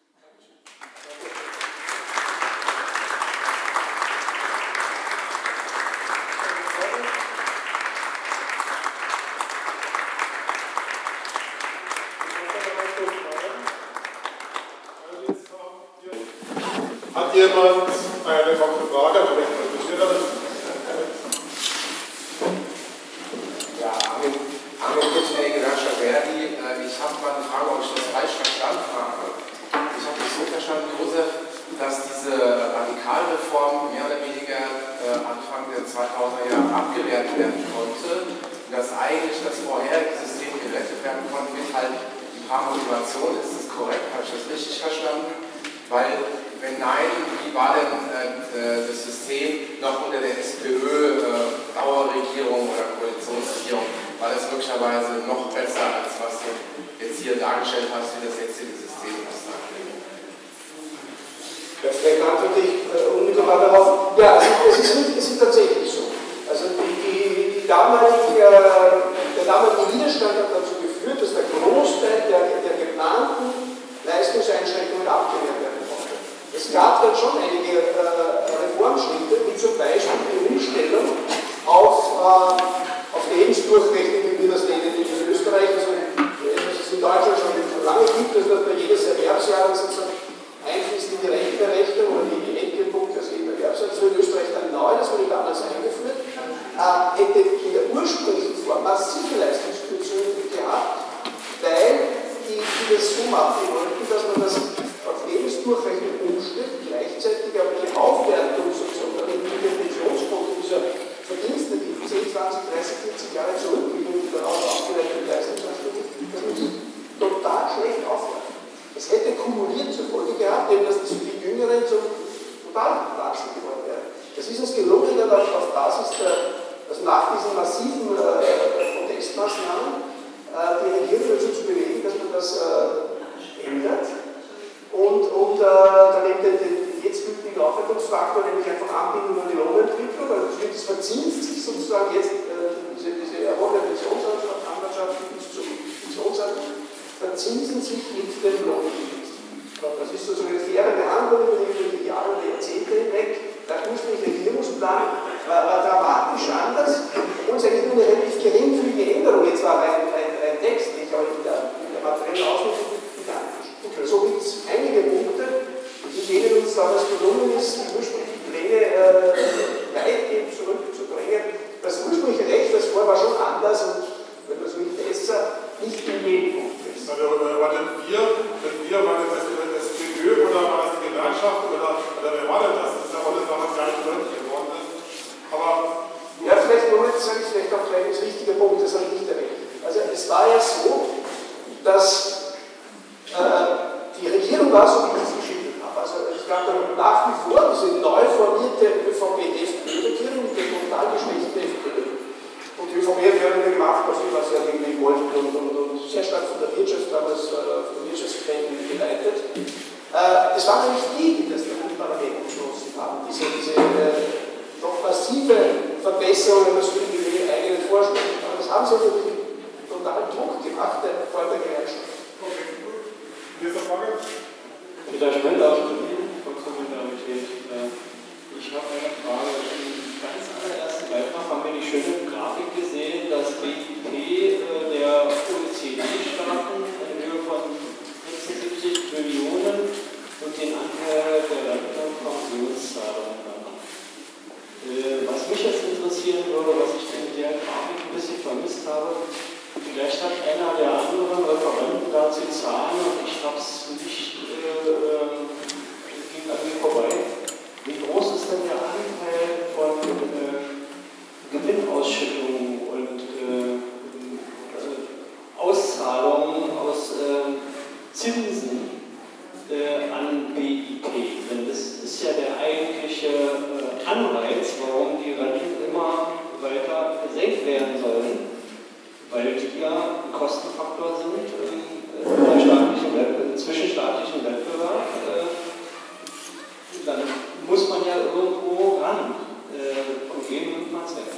dann muss man ja irgendwo ran. Äh, und wem nimmt man es weg?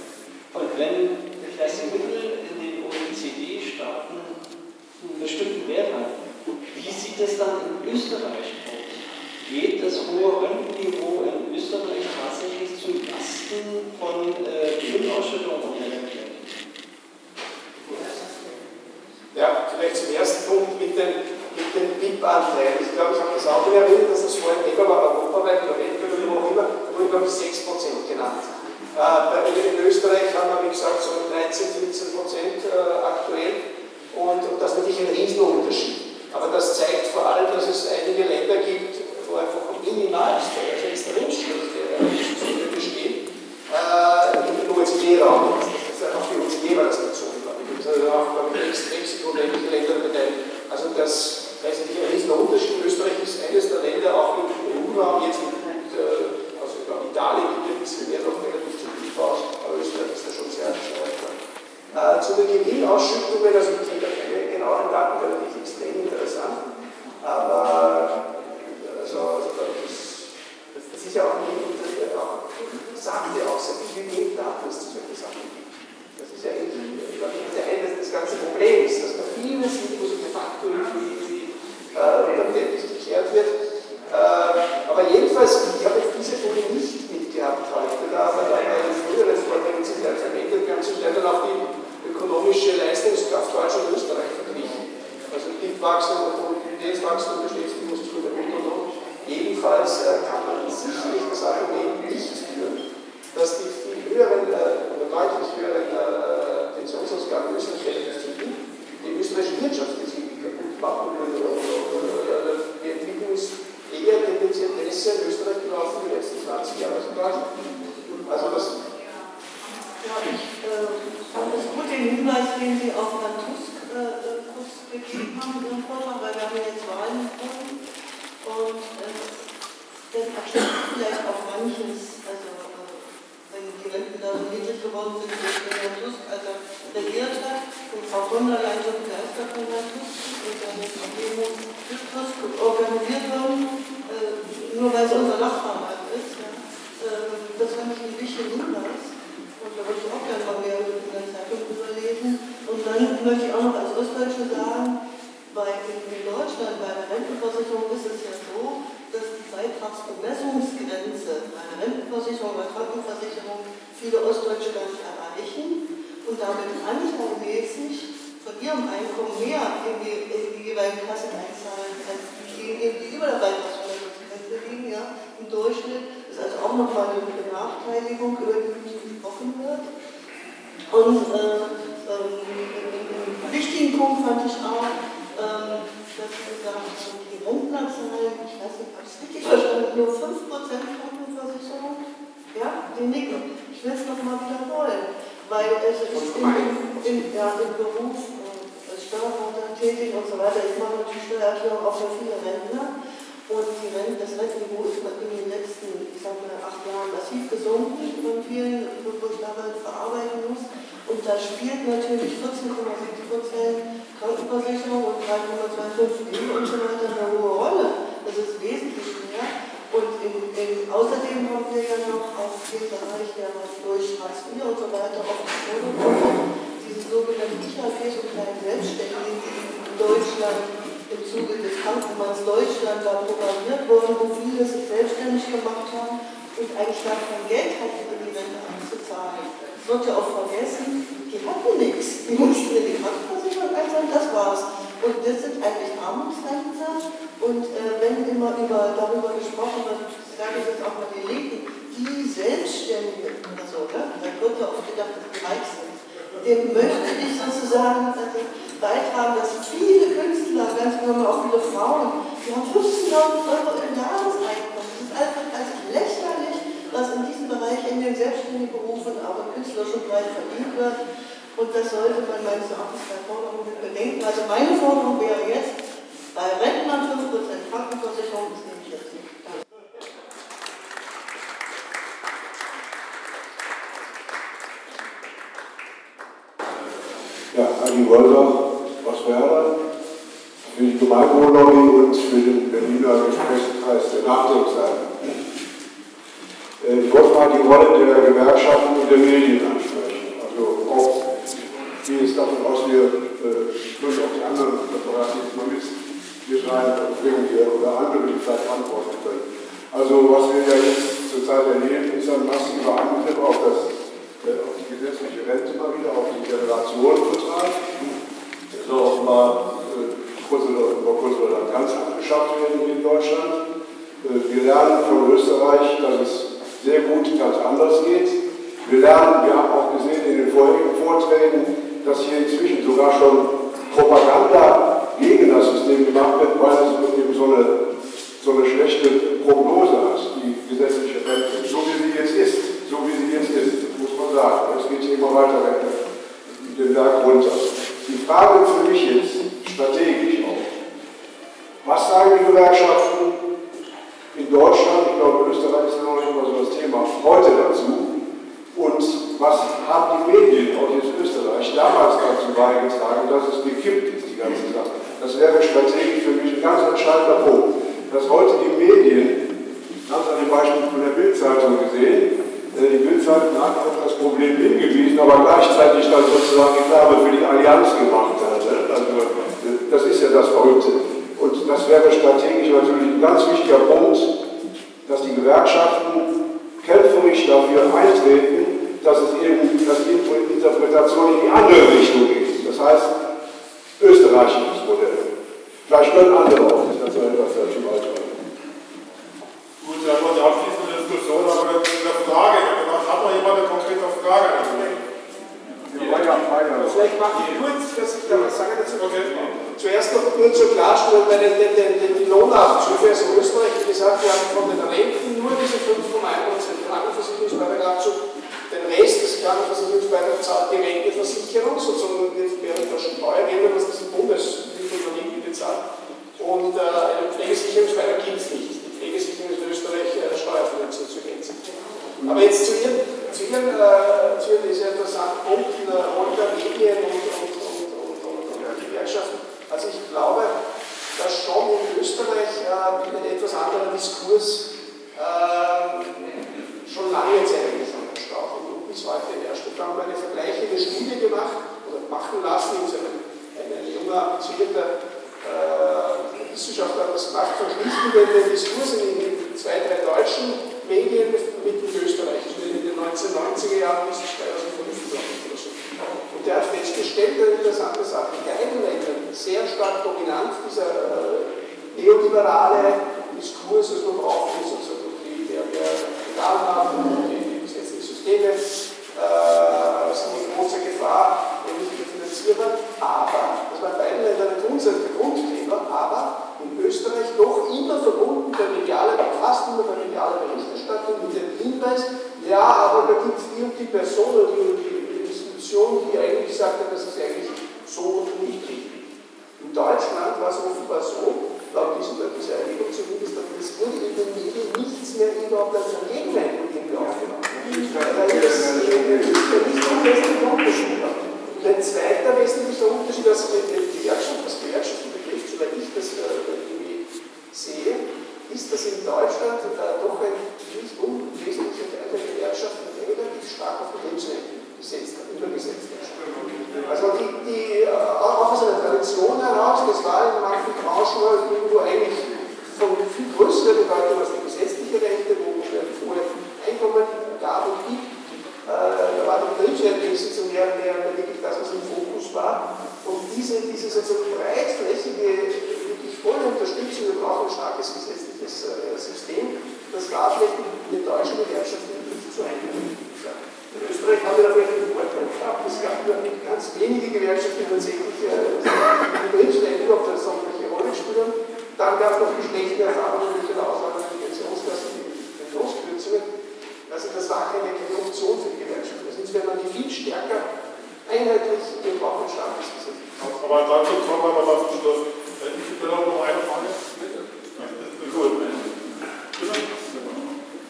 Und wenn das Mittel in den OECD-Staaten einen bestimmten Wert haben, wie sieht es dann in Österreich aus? Geht das hohe Röntgenniveau in Österreich tatsächlich zu Lasten von äh, Gewinnausschüttungen? Ja, vielleicht zum ersten Punkt mit den, mit den BIP-Anteilen. Ich glaube, ich habe das auch wieder erwähnt, dass das vorhin nicht, war. Mit reinbringen hier oder andere, vielleicht antworten können. Also was wir ja jetzt zurzeit erleben, ist ein massiver Angriff auf, das, äh, auf die gesetzliche Rente mal wieder, auf den Generationenvertrag. Der soll auch mal äh, kurz oder, oder ganz abgeschafft werden in Deutschland. Äh, wir lernen von Österreich, dass es sehr gut ganz anders geht. Wir lernen, wir haben auch gesehen in den vorigen Vorträgen, dass hier inzwischen sogar schon Propaganda gegen das System gemacht wird, weil es eben so eine, so eine schlechte Prognose hat, die gesetzliche Rente. So wie sie jetzt ist, so wie sie jetzt ist, muss man sagen. Es geht immer weiter den Berg runter. Die Frage für mich ist, strategisch auch, was sagen die Gewerkschaften in Deutschland, ich glaube Österreich ist ja noch nicht immer so das Thema, heute dazu? Und was haben die Medien, auch jetzt Österreich, damals dazu beigetragen, dass es gekippt ist, die ganze Sache? Das wäre strategisch für mich ein ganz entscheidender Punkt, dass heute die Medien, haben Sie an dem Beispiel von der Bildzeitung gesehen, äh, die Bildzeitung hat auf das Problem hingewiesen, aber gleichzeitig dann sozusagen Reklame für die Allianz gemacht hat. Also, das ist ja das Verrückte. Und das wäre strategisch natürlich ein ganz wichtiger Punkt, dass die Gewerkschaften kämpferisch dafür eintreten, dass es eben, dass die Interpretation in die andere Richtung geht. Das heißt, österreichisches Modell. Vielleicht können andere auch nicht dazu etwas dazu beitragen. Gut, dann haben wir die abschließende Diskussion, aber eine Frage. Hat noch jemand eine konkrete Frage an Vielleicht mache ich kurz, dass ich da was sage dazu. Okay. Zuerst noch nur zur Klarstellung, weil die, die, die Lohnabzüge, also Österreich, wie gesagt, wir haben von den Renten nur diese 5,1% Krankenversicherungsbeitragabzug den Rest des Krankenversicherungsbeitrags zahlt die Rentenversicherung, sozusagen wird während der Steuergelder, was das im Bundesüberlegen bezahlt. Und äh, einen Pflegesicherungsbeitrag gibt es nicht. Die Pflegesicherung ist in Österreich äh, steuerfinanziert zu Gänze. Aber jetzt zu Ihren, zu Ihren, äh, zu Ihren sehr interessanten Punkten, äh, Rolle der Medien und, und, und, und, und, und Gewerkschaften. Also ich glaube, dass schon in Österreich äh, ein etwas anderer Diskurs äh, schon lange jetzt eigentlich bis heute herrscht. Wir haben eine vergleichende Studie gemacht oder machen lassen, ein, ein junger, ambitionierter äh, Wissenschaftler hat das gemacht, verglichen wir den Diskurs in den zwei, drei deutschen Medien mit den österreichischen in den 1990er Jahren bis 2005, oder. Und der hat festgestellt, eine interessante Sache, in beiden Ländern sehr stark dominant dieser äh, neoliberale Diskurs, also man braucht sozusagen die, der wir getan haben, die Systeme äh, sind eine große Gefahr, nämlich die Finanzierer. Aber, das war in beiden Ländern ein Grundthema, aber in Österreich doch immer verbunden der mediale, immer der mediale Berichterstattung mit dem Hinweis, ja, aber da gibt es die und die Person oder die, die Institution, die eigentlich sagt, das ist eigentlich so nicht richtig. In Deutschland war es offenbar so, laut wissenschaftlicher Erhebung so gut es dann ist, wurde in den Medien nichts mehr überhaupt als ein Gegenlein irgendwie aufgenommen. Weil das nicht wesentliche Unterschied war. Zweiter wesentlicher Unterschied, also die Gewerkschaft, was Gewerkschaften betrifft, soweit ich das äh, irgendwie sehe, ist, dass in Deutschland äh, doch ein nicht unwesentlicher Teil der Gewerkschaften relativ stark auf den Lebensmittel gesetzt hat, übergesetzt hat. Also die, die, äh, auch aus einer Tradition heraus, das war in manchen Branchen irgendwo eigentlich von viel größerer Bedeutung als die gesetzliche Rechte, wo es vorher Einkommen gab und gibt. Äh, da war die Betriebswertwesen zum mehr und mehr wirklich das, was im Fokus war. Und diese, diese sozusagen breitflächige, wirklich volle Unterstützung, wir brauchen ein starkes gesetzliches äh, System, das war vielleicht in der deutschen Gewerkschaft nicht zu einhalten. In Österreich haben wir da vielleicht einen Vorteil gehabt. Es gab nur ganz wenige Gewerkschaften, die tatsächlich äh, die drinstehen, ob eine solche Rolle spielen. Dann gab es noch Geschlechtererfahrungen mit der Auslandsintegrationsklasse, die Loskürzungen. Also das war keine, keine Option für die Gewerkschaften. Also insofern waren die viel stärker einheitlich, wir brauchen ein starkes Gesetz. Aber dazu kommen wir aber zum Schluss. Äh, ich will noch eine Frage. Bitte. Gut. Bitte.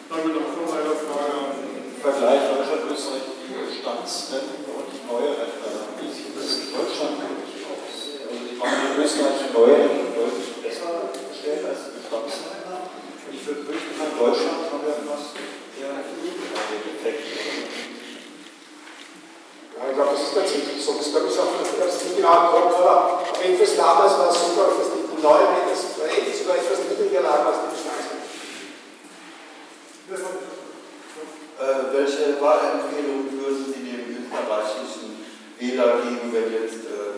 Noch eine Frage. Vergleich Deutschland, Österreich, die Bestandsrenten und die neue Referenten. Wie sieht das in Deutschland eigentlich aus? Also ich meine, die Österreich die neue Referenten deutlich besser gestellt als die Bestandsrenten. Und Ich würde fürchten, in Deutschland haben wir fast eher den Effekt. Ja, ich glaube, das ist tatsächlich so. Das glaube ich auch, dass die genauen Grund war. Auf jeden Fall damals war es super, dass die neuen Regeln sogar etwas niedriger lagen als die Bestandsländer. Äh, welche Wahlempfehlungen würden Sie dem österreichischen Wähler geben, wenn jetzt äh,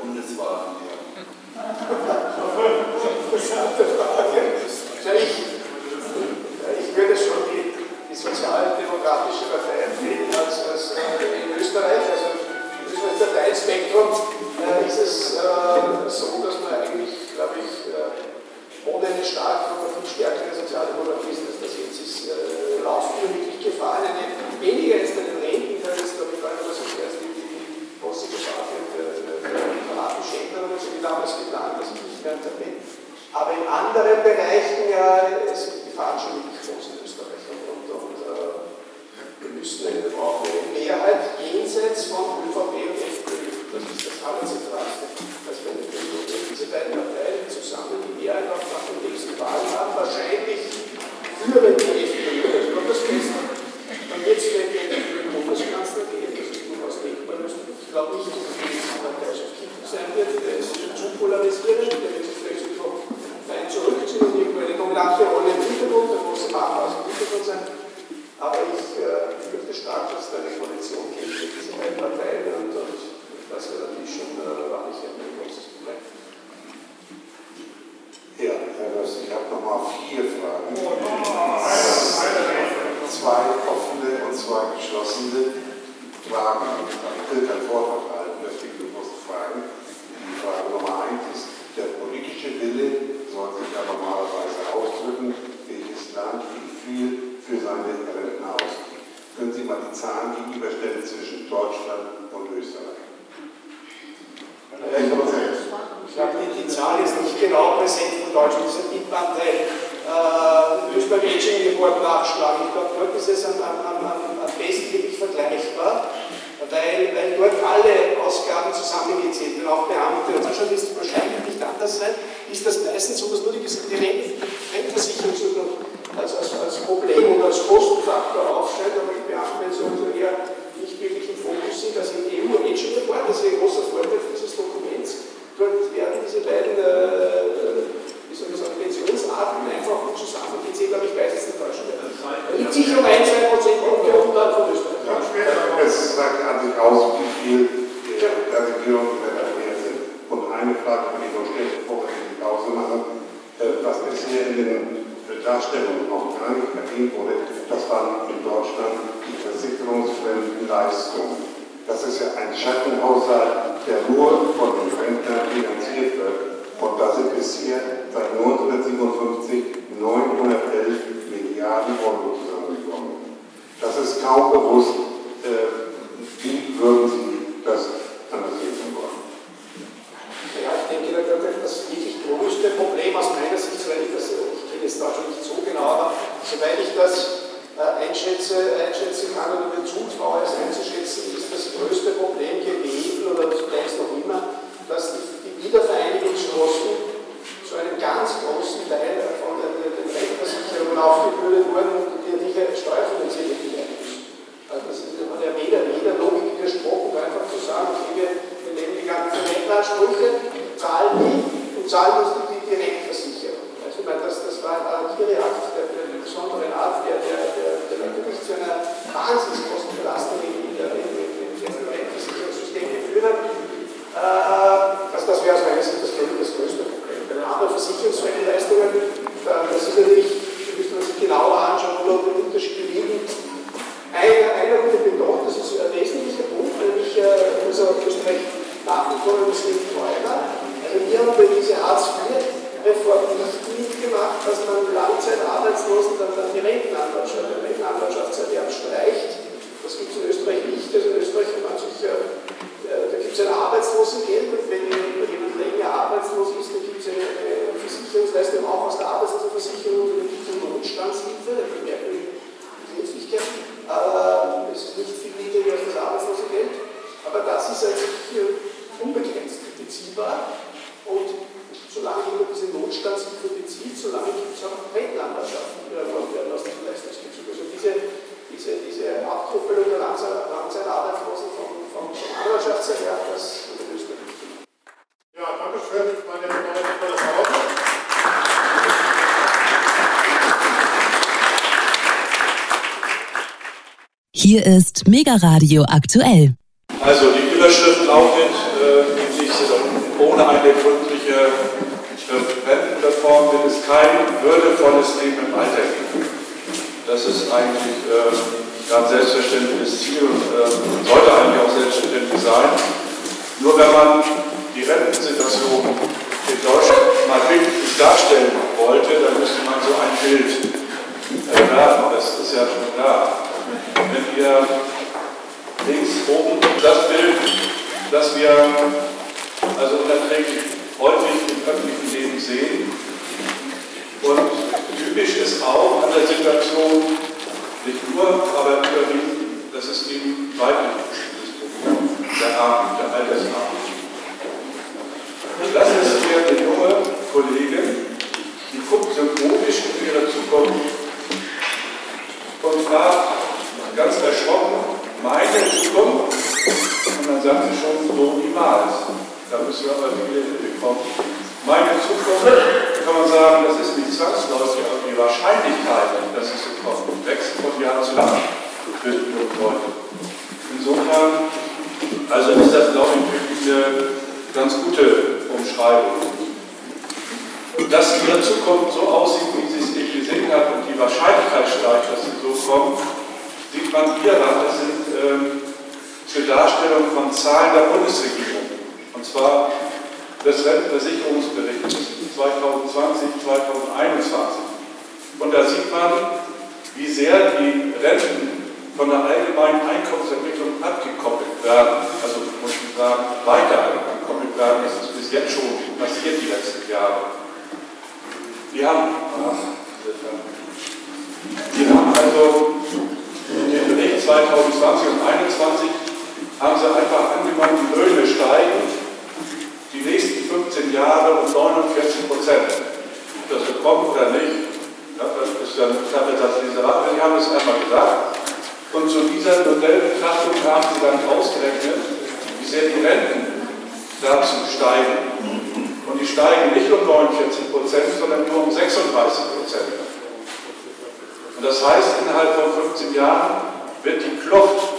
Hier ist Mega Radio aktuell. Also die Überschrift lautet, äh, ohne eine gründliche Rentenreform wird es kein würdevolles Leben im Alter geben. Das ist eigentlich äh, ein selbstverständliches Ziel und äh, sollte eigentlich auch selbstverständlich sein. Nur wenn man die Rentensituation in Deutschland mal wirklich darstellen wollte, dann müsste man so ein Bild erwerben. Das ist ja schon klar. Wenn ihr links oben das Bild, das wir also unerträglich häufig im öffentlichen Leben sehen. Und typisch ist auch an der Situation, nicht nur, aber überwiegend, dass es eben weibliche Problem der Armut, der Altersarmut. Das ist hier eine junge Kollegin, die guckt symbolisch in ihre Zukunft und fragt ganz erschrocken, meine Zukunft? Und dann sagt sie schon, so niemals. Da müssen wir aber viele Hilfe bekommen. Meine Zukunft, kann man sagen, das ist nicht zwangsläufig, aber die Wahrscheinlichkeit, dass es so kommt, wächst von Jahr zu Jahr für die jungen Leute. Insofern, also ist das, glaube ich, eine ganz gute Umschreibung. Dass ihre Zukunft so aussieht, wie sie es nicht gesehen hat und die Wahrscheinlichkeit steigt, dass sie so kommt, sieht man hier. Das sind ähm, zur Darstellung von Zahlen der Bundesregierung. Und zwar des Rentenversicherungsberichts 2020, 2021. Und da sieht man, wie sehr die Renten von der allgemeinen Einkommensentwicklung abgekoppelt werden. Also muss ich sagen, weiter abgekoppelt werden. Das ist bis jetzt schon passiert die letzten Jahre. Wir haben, ach, wir haben also in dem Bericht 2020 und 2021 haben sie einfach angenommen, die Löhne steigen die nächsten 15 Jahre um 49 Prozent. Ob das so kommt oder nicht, das ist dann Kapitalsleserei. Sie haben es einmal gesagt. Und zu dieser Modellbetrachtung haben sie dann ausgerechnet, wie sehr die Renten dazu steigen. Und die steigen nicht um 49 Prozent, sondern nur um 36 Prozent. Und das heißt, innerhalb von 15 Jahren wird die Kluft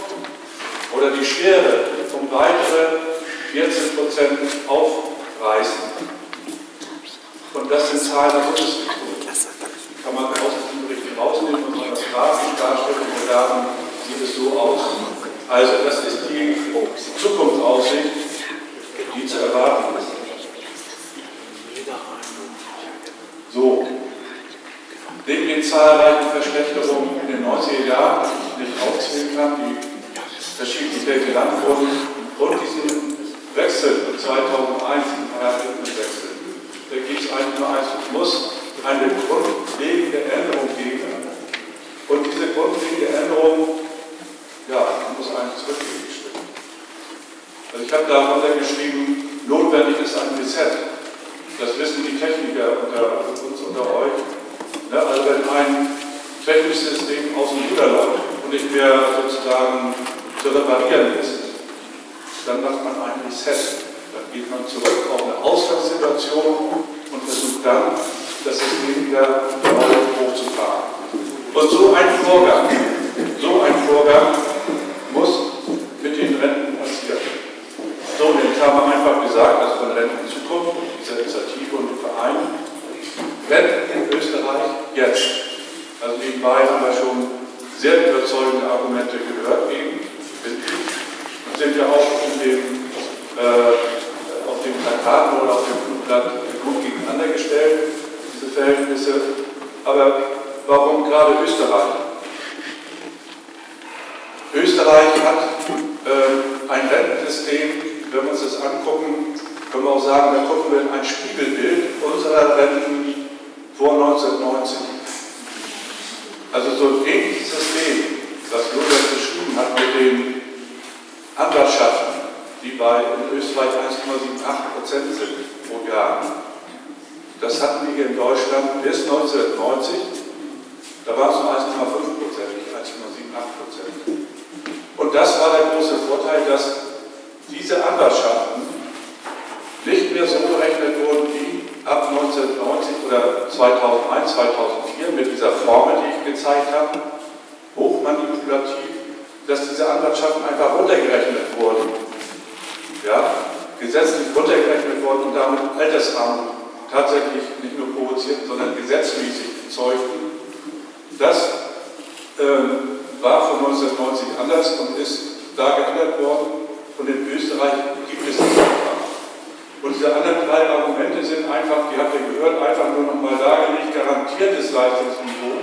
oder die Schere um weitere 14 Prozent aufreißen. Und das sind Zahlen der Bundesregierung. Kann man aus dem Bericht rausnehmen und mal das grafisch darstellen und sagen, sieht es so aus. Also, das ist die Zukunftsaussicht, die zu erwarten ist. So, neben den zahlreichen Verschlechterungen in den 90er Jahren, die ich nicht aufzählen kann, die verschiedentlich genannt wurden, und diesen Wechsel von 2001 in Paradigmenwechsel, da gibt es eigentlich nur eins, es muss eine grundlegende Änderung geben. Und diese grundlegende Änderung, ja, muss eigentlich zurückgehen. Also ich habe darunter geschrieben, notwendig ist ein Reset. Das wissen die Techniker unter uns, unter euch. Ne? Also wenn ein technisches System aus dem Ruder läuft und nicht mehr sozusagen zu reparieren ist, dann macht man ein Reset. Dann geht man zurück auf eine Ausgangssituation und versucht dann das System wieder hochzufahren. Und so ein Vorgang, so ein Vorgang muss mit den Renten passieren. So, und jetzt haben wir einfach gesagt, also von Rentenzukunft, dieser Initiative und dem Verein, Renten in Österreich jetzt. Also nebenbei haben wir schon sehr überzeugende Argumente gehört eben, finde ich. Und sind ja auch in dem, äh, auf den Plakaten oder auf dem Flugblatt gut gegeneinander gestellt, diese Verhältnisse. Aber warum gerade Österreich? Österreich hat äh, ein Rentensystem, wenn wir uns das angucken, können wir auch sagen, da gucken wir in ein Spiegelbild unserer Renten vor 1990. Also so ein ähnliches System, das Josef beschrieben hat mit den Anwaltschaften, die bei in Österreich 1,78 Prozent sind pro Jahr. Das hatten wir hier in Deutschland bis 1990. Da war es nur 1,5 Prozent, nicht 1,78 Prozent. Und das war der große Vorteil, dass diese Anwaltschaften nicht mehr so berechnet wurden wie ab 1990 oder 2001, 2004 mit dieser Formel, die ich gezeigt habe, hochmanipulativ, dass diese Anwaltschaften einfach runtergerechnet wurden. Ja, gesetzlich runtergerechnet wurden und damit Altersarmut tatsächlich nicht nur provoziert, sondern gesetzmäßig erzeugten. Das ähm, war von 1990 anders und ist da geändert worden. Und in Österreich gibt es das. Und diese anderen drei Argumente sind einfach, die habt ihr gehört, einfach nur nochmal dargelegt, garantiertes Leistungsniveau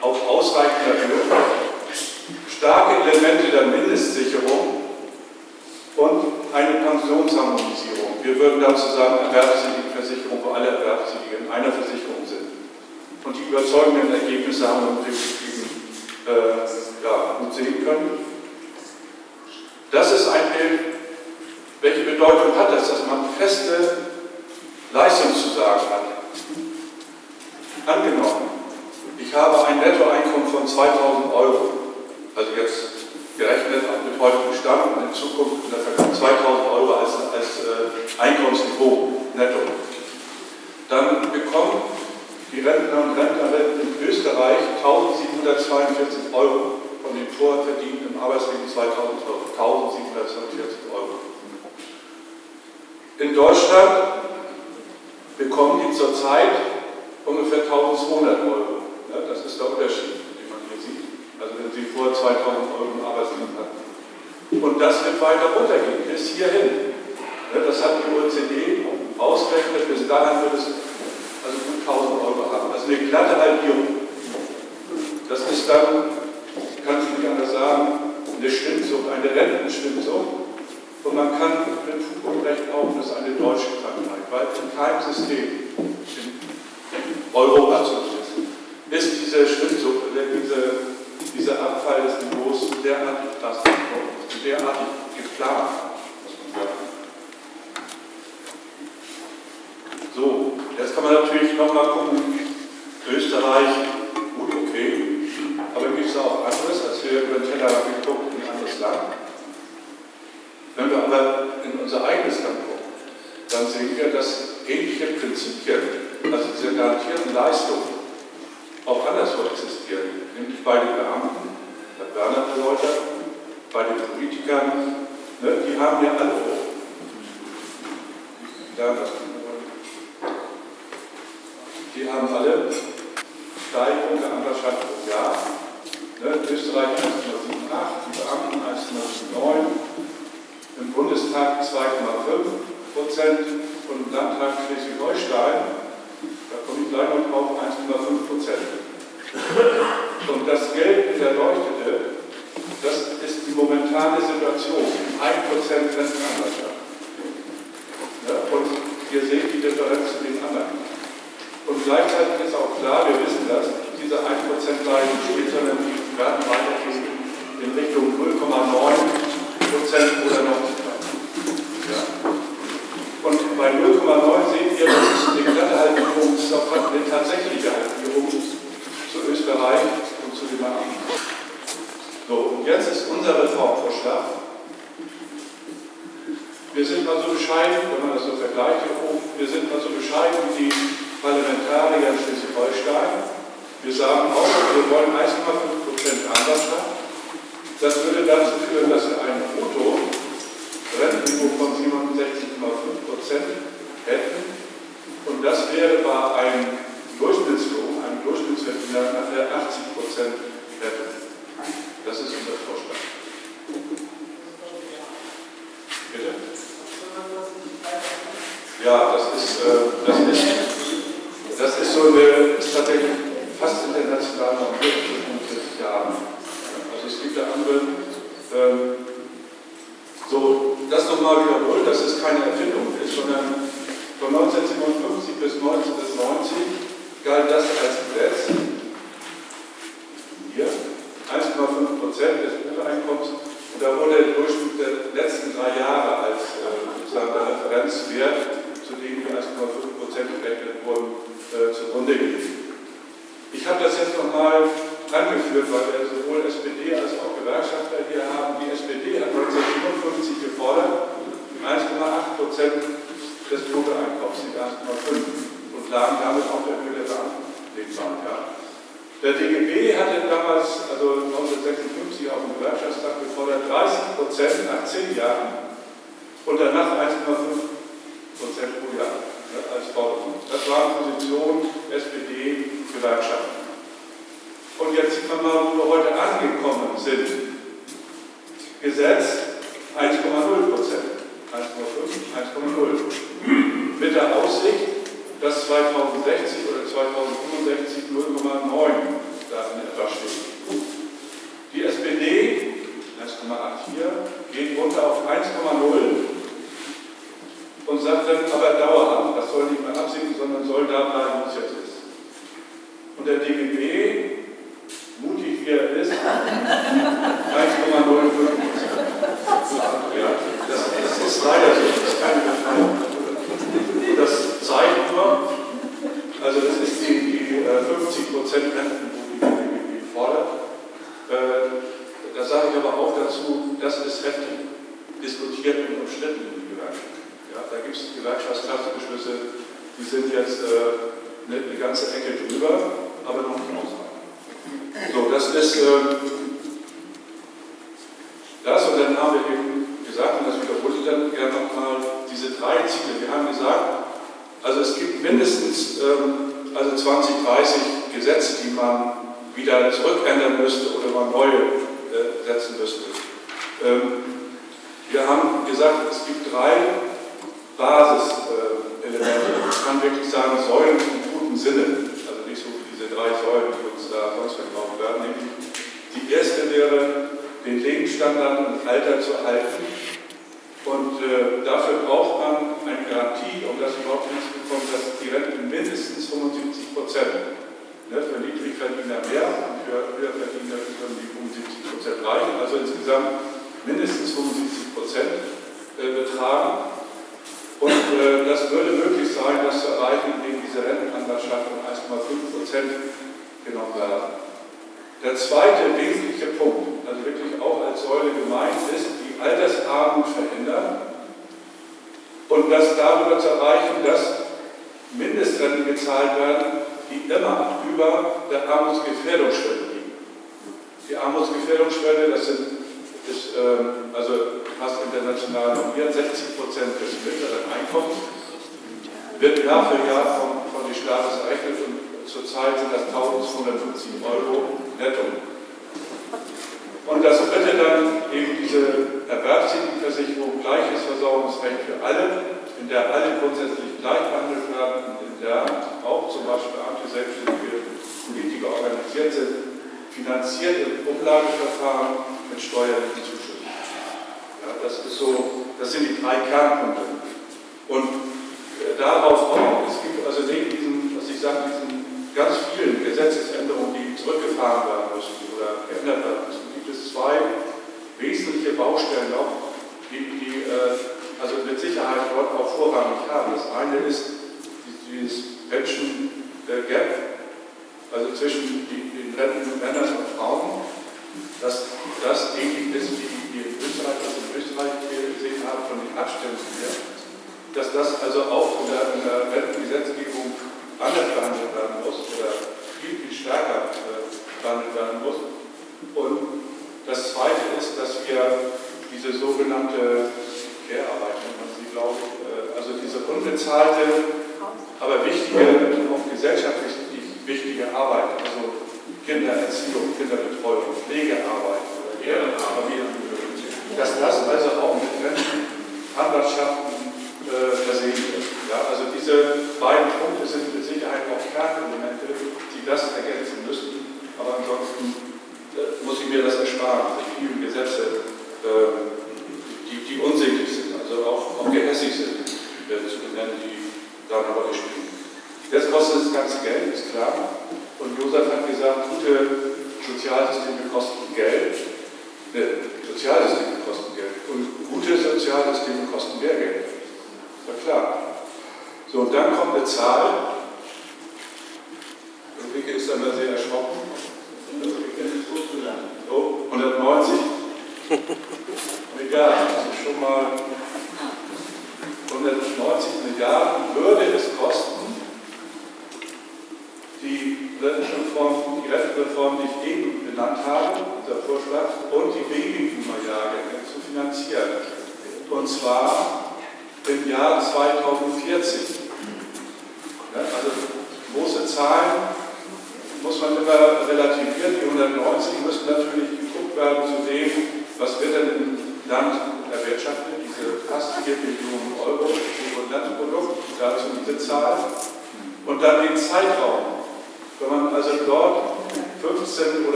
auf ausreichender Höhe, starke Elemente der Mindestsicherung und eine Pensionsharmonisierung. Wir würden dazu sagen, erwerbstätige Versicherung, wo alle Erwerbstätigen in einer Versicherung sind. Und die überzeugenden Ergebnisse haben wir eben äh, ja, gut sehen können. Das ist ein Bild, welche Bedeutung hat das, dass man feste Leistungszusagen hat? Angenommen, ich habe ein Nettoeinkommen von 2000 Euro, also jetzt gerechnet mit heutigem Stand und in Zukunft in der Vergangenheit 2000 Euro als, als äh, Einkommensniveau netto. Dann bekommen die Rentner und Rentnerinnen in Österreich 1742 Euro von den vorher verdienten im Arbeitsleben 2000 Euro. 1742 Euro. In Deutschland bekommen die zurzeit ungefähr 1200 Euro. Das ist der Unterschied, den man hier sieht. Also wenn Sie vor 2000 Euro im Arbeitsleben hatten. Und das wird weiter runtergehen, bis hierhin. Das hat die OECD ausgerechnet, bis dahin wird es also gut 1000 Euro haben. Also eine glatte Halbierung. Das ist dann, kann ich nicht anders sagen, eine Schwindsucht, eine Rentenschwindsucht. Und man kann mit Fug und Recht behaupten, das ist eine deutsche Krankheit, weil in keinem System in Europa zumindest ist diese oder diese, dieser Abfall des Niveaus derartig drastisch und derartig geplant. So, jetzt kann man natürlich nochmal gucken, Österreich, gut, okay, aber gibt es auch anderes, als wir über den Teller geguckt, ein anderes Land? Wenn wir aber in unser eigenes Land gucken, dann sehen wir, dass ähnliche Prinzipien, also diese garantierten Leistungen, auch anderswo existieren. Nämlich bei den Beamten, hat Werner erläutert, bei den Politikern, ne, die haben ja alle die haben alle Steigerung der Anwaltschaft pro Jahr. Ne, Österreich 1,78, die Beamten 1,09, im Bundestag 2,5 Prozent und im Landtag Schleswig-Holstein, da komme ich gleich noch drauf, 1,5 Prozent. Und das Geld in der Leuchtete, das ist die momentane Situation, 1 Prozent Rentenanwaltschaft. Ja, und ihr seht die Differenz zu den anderen. Und gleichzeitig ist auch klar, wir wissen das, diese 1% bleiben steht, sondern die werden weitergehen in Richtung 0,9 Prozent oder noch ja. Und bei 0,9 seht ihr, das ist eine glatte Halbierung, ist eine tatsächliche Halbierung zu Österreich und zu den Beamten. So, und jetzt ist unser Reformvorschlag. Wir sind mal so bescheiden, wenn man das so vergleicht wir sind mal so bescheiden wie die Parlamentarier in Wir sagen auch, wir wollen 1,5% Anwaltschaft. Das würde dazu führen, dass wir ein Brutto-Rentenniveau von 67,5% hätten. Und das wäre bei einem Durchschnittslohn, einem Durchschnittsverdiener nachher 80% hätte. Das ist unser Vorschlag. Bitte? Ja, das ist, äh, das ist, das ist so eine, ist tatsächlich fast international für 45 Jahre. Es gibt ja andere, ähm, so, das nochmal wiederholt, dass es keine Erfindung ist, sondern von 1957 bis 1990 galt das als Gesetz. Hier, 1,5 Prozent des Bruttoeinkommens. Und da wurde der Durchschnitt der letzten drei Jahre als äh, der Referenzwert, zu dem die 1,5 Prozent gerechnet wurden, äh, zugrunde gelegt. Ich habe das jetzt nochmal angeführt, weil wir sowohl SPD als auch Gewerkschafter hier haben. Die SPD hat 1957 gefordert, 1,8 Prozent des Bruttoeinkommens, die 1,5 und lagen damit auf der Höhe der Beamtenlegbahn. Ja. Der DGB hatte damals, also 1956 auf dem Gewerkschaftstag gefordert, 30 Prozent nach 10 Jahren und danach 1,5 Prozent pro Jahr ne, als Forderung. Das waren Positionen SPD, Gewerkschaften. Und jetzt man mal, wo wir heute angekommen sind. Gesetz 1,0 Prozent. 1,5, 1,0. Mit der Aussicht, dass 2060 oder 2065 0,9 da in etwa steht. Die SPD 1,84 geht runter auf 1,0 und sagt dann aber dauerhaft, das soll nicht mehr absinken, sondern soll da bleiben, wo es jetzt ist. Und der DGB, mutig wie er ist, 1,05 ja, das, ist leider so, das ist keine Befreiung. Das zeigt nur, also das ist die, die äh, 50 Prozent Renten, die die fordert. Äh, da sage ich aber auch dazu, das ist heftig diskutiert und umstritten in den Gewerkschaften. Ja, da gibt es Gewerkschaftsklassenbeschlüsse, die sind jetzt äh, eine, ganze Ecke drüber, aber noch nicht ausreichend. So, das ist äh, das und dann haben wir eben gesagt, und das wiederhole ich dann gerne nochmal, diese drei Ziele. Wir haben gesagt, also es gibt mindestens ähm, also 20, 30 Gesetze, die wieder zurückändern müsste oder man neue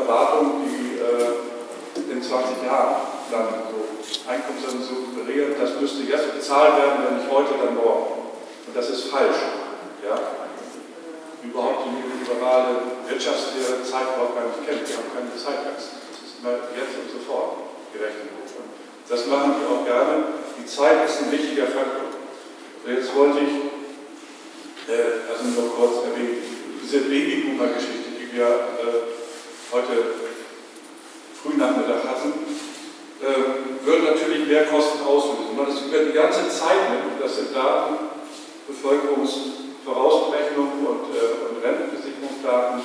Erwartung, die äh, in 20 Jahren dann so Einkommenssätze suggerieren, das müsste jetzt bezahlt werden, wenn nicht heute, dann morgen. Und das ist falsch. Ja? Überhaupt die liberale Wirtschaftslehre Zeit überhaupt gar nicht kennt. Wir haben keine Zeitachsen. Das ist immer jetzt und sofort gerechnet. Das machen wir auch gerne. Die Zeit ist ein wichtiger Faktor. Jetzt wollte ich, äh, also nur kurz erwähnen, diese Babyboomer-Geschichte, die wir äh, heute Frühnachmittag hatten, äh, würde natürlich mehr Kosten auslösen. Man das über die ganze Zeit nimmt, das sind Daten, Bevölkerungsvorausberechnung und, äh, und Rentenversicherungsdaten,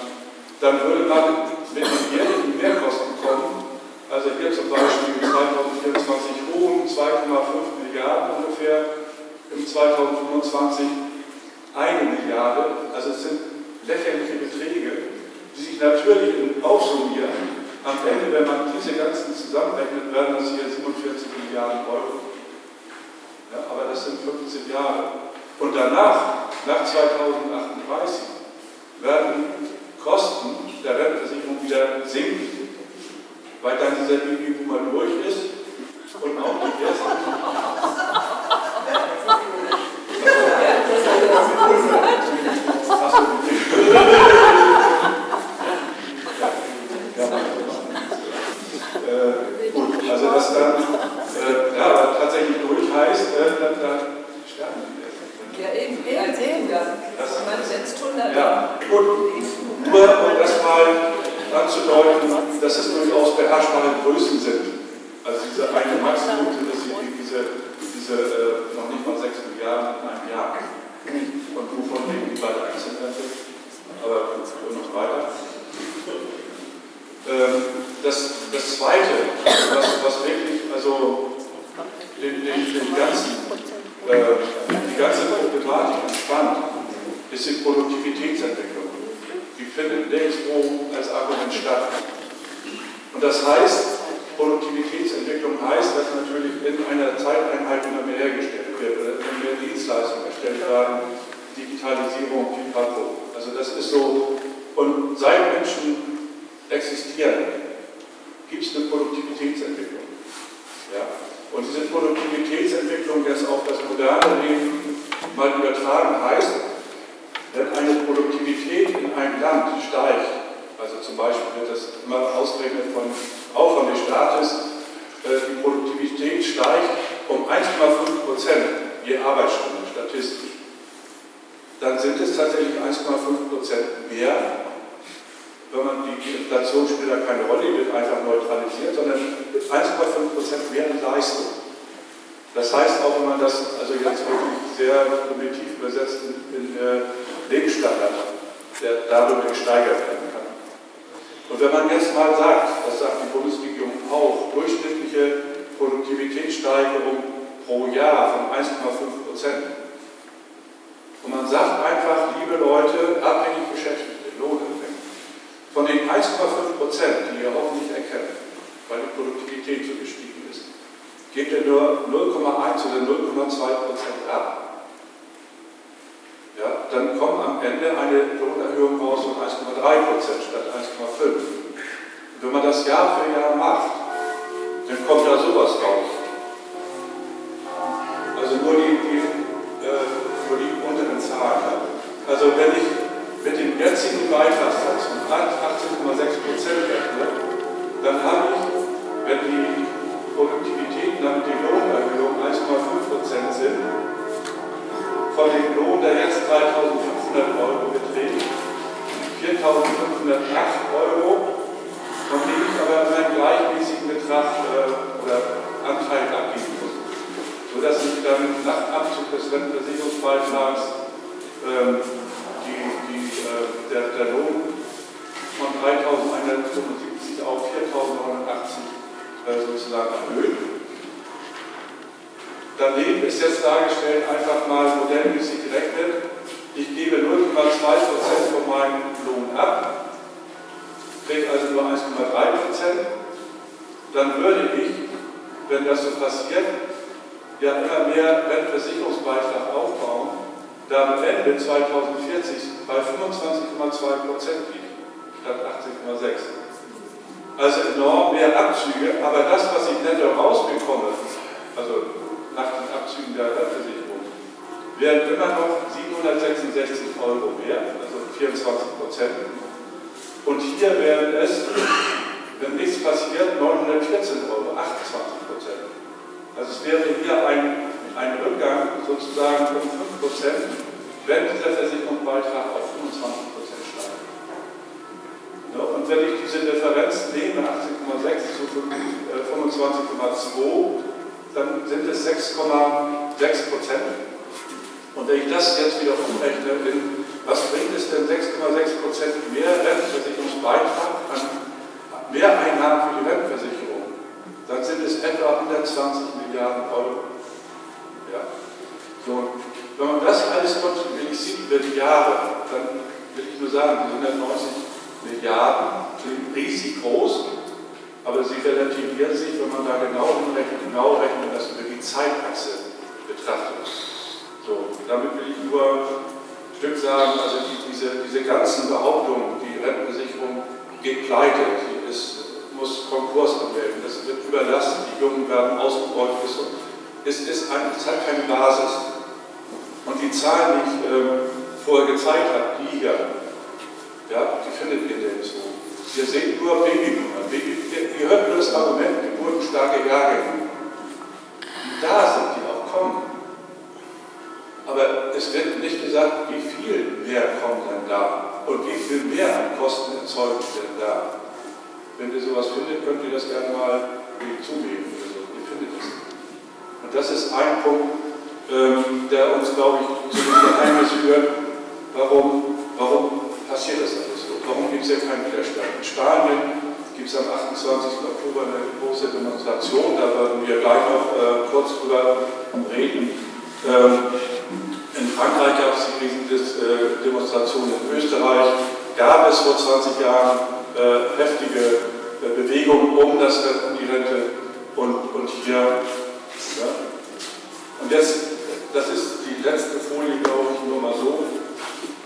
dann würde man mit den jährlichen Mehrkosten kommen. Also hier zum Beispiel 2024 hohen 2,5 Milliarden ungefähr, im 2025 eine Milliarde. Also es sind lächerliche Beträge, sich natürlich aufsummieren am Ende, wenn man diese ganzen zusammenrechnet, werden das hier 47 Milliarden Euro. Ja, aber das sind 15 Jahre. Und danach, nach 2038, werden Kosten der Rentenversicherung wieder sinken, weil dann dieser Babyboomer durch ist und auch die ersten. Achso, äh, gut, also das dann äh, ja, tatsächlich durch heißt, äh, dann, dann sterben die ja, eben, eben, eben. Das, man setzt 100 Ja, gut. Nur um das mal anzudeuten, dass es durchaus beherrschbare Größen sind. Also diese eine Maximum sind diese, diese äh, noch nicht mal 6 Milliarden in einem Jahr. Und wovon leben die bei der Aktienrente? Aber noch weiter. Ähm, das, das Zweite, was, was wirklich also den, den, den ganzen, äh, die ganze Problematik entspannt, ist die Produktivitätsentwicklung. Die findet nirgendwo als Argument statt. Und das heißt, Produktivitätsentwicklung heißt, dass natürlich in einer Zeiteinheit immer mehr hergestellt wird, oder immer mehr Dienstleistungen erstellt werden, Digitalisierung, Pipapo. Also das ist so, und seit Menschen existieren, gibt es eine Produktivitätsentwicklung. Ja? Und diese Produktivitätsentwicklung jetzt auf das moderne Leben mal übertragen heißt, wenn eine Produktivität in einem Land steigt, also zum Beispiel wird das immer ausgerechnet von, auch von des Staates, äh, die Produktivität steigt um 1,5 Prozent je Arbeitsstunde statistisch. dann sind es tatsächlich 1,5 Prozent mehr, wenn man die Inflation spielt da keine Rolle, die wird einfach neutralisiert, sondern 1,5 Prozent mehr in Leistung. Das heißt auch, wenn man das also jetzt wirklich sehr primitiv übersetzt in, in äh, Lebensstandard, der darüber gesteigert werden kann. Und wenn man jetzt mal sagt, das sagt die Bundesregierung auch, durchschnittliche Produktivitätssteigerung pro Jahr von 1,5 Prozent. Und man sagt einfach, liebe Leute, abhängig Beschäftigte, Lohnentwicklung, von den 1,5 Prozent, die ihr hoffentlich erkennt, weil die Produktivität so gestiegen ist, gebt ihr nur 0,1 oder 0,2 Prozent ab. Ja, dann kommt am Ende eine Lohnerhöhung raus von 1,3 Prozent statt 1,5. Und wenn man das Jahr für Jahr macht, dann kommt da sowas raus. Also nur die, die, äh, nur die unteren Zahlen. Also wenn ich mit dem jetzigen Beitragssatz von 18,6 Prozent rechne, dann habe ich, wenn die Produktivitäten dann die Lohnerhöhung 1,5 Prozent sind, von dem Lohn, der jetzt 3.500 Euro beträgt, 4.508 Euro, von dem ich aber einen gleichmäßigen Betrag äh, oder Anteil abgeben muss. Sodass ich dann nach Abzug des Rentenversicherungsbeitrags ähm, die, die, äh, der, der Lohn von 3.175 auf 4.980 äh, sozusagen erhöht. Daneben ist jetzt dargestellt, einfach mal modellmäßig gerechnet, ich gebe 0,2% von meinem Lohn ab, kriege also nur 1,3%, dann würde ich, wenn das so passiert, ja immer mehr Rentenversicherungsbeitrag aufbauen, da am Ende 2040 bei 25,2% liegt, statt 18,6%. Also enorm mehr Abzüge, aber das, was ich netto rausbekomme, also nach den Abzügen der Versicherung, wären immer noch 766 Euro mehr, also 24 Prozent. Und hier wären es, wenn nichts passiert, 914 Euro, 28 Prozent. Also es wäre hier ein, ein Rückgang sozusagen um 5 Prozent, wenn dieser Versicherungsbeitrag auf 25% und wenn ich diese Differenz nehme, 18,6 zu 25,2, äh, dann sind es 6,6 Prozent. Und wenn ich das jetzt wieder umrechne, in, was bringt es denn 6,6 Prozent mehr Rentenversicherungsbeitrag an Mehreinnahmen für die Rentenversicherung? Dann sind es etwa 120 Milliarden Euro. Ja. So, wenn man das alles kontinuierlich sieht über die Jahre, dann will ich nur sagen, die 190 Milliarden klingt riesig groß, aber sie relativieren sich, wenn man da genau hinrechnet, genau rechnet, das über die Zeitachse betrachtet. So, damit will ich nur ein Stück sagen, also die, diese, diese ganzen Behauptungen, die Rentenversicherung geht pleite, sie ist, muss Konkurs anmelden, das wird überlastet, die Jungen werden ausgebeutet, es ist, ein, es hat keine Basis. Und die Zahlen, die ich ähm, vorher gezeigt habe, die hier, ja, die findet ihr nirgendwo. Ihr seht nur Babyboomer. Baby, ihr hört nur das Argument, geburtenstarke Jahrgänge. Da sind die auch kommen. Aber es wird nicht gesagt, wie viel mehr kommen denn da und wie viel mehr an Kosten erzeugt denn da. Wenn ihr sowas findet, könnt ihr das gerne mal zugeben. Also, ihr findet es. Und das ist ein Punkt, ähm, der uns, glaube ich, zu dem Geheimnis führt, warum, warum passiert das alles? Warum gibt es ja keinen Widerstand? In Spanien gibt es am 28. Oktober eine große Demonstration, da werden wir gleich noch äh, kurz drüber reden. Ähm, in Frankreich gab es die Riesendemonstration, in Österreich gab es vor 20 Jahren äh, heftige äh, Bewegungen um, das, um die Rente und, und hier. Ja. Und jetzt, das ist die letzte Folie, glaube ich, nur mal so,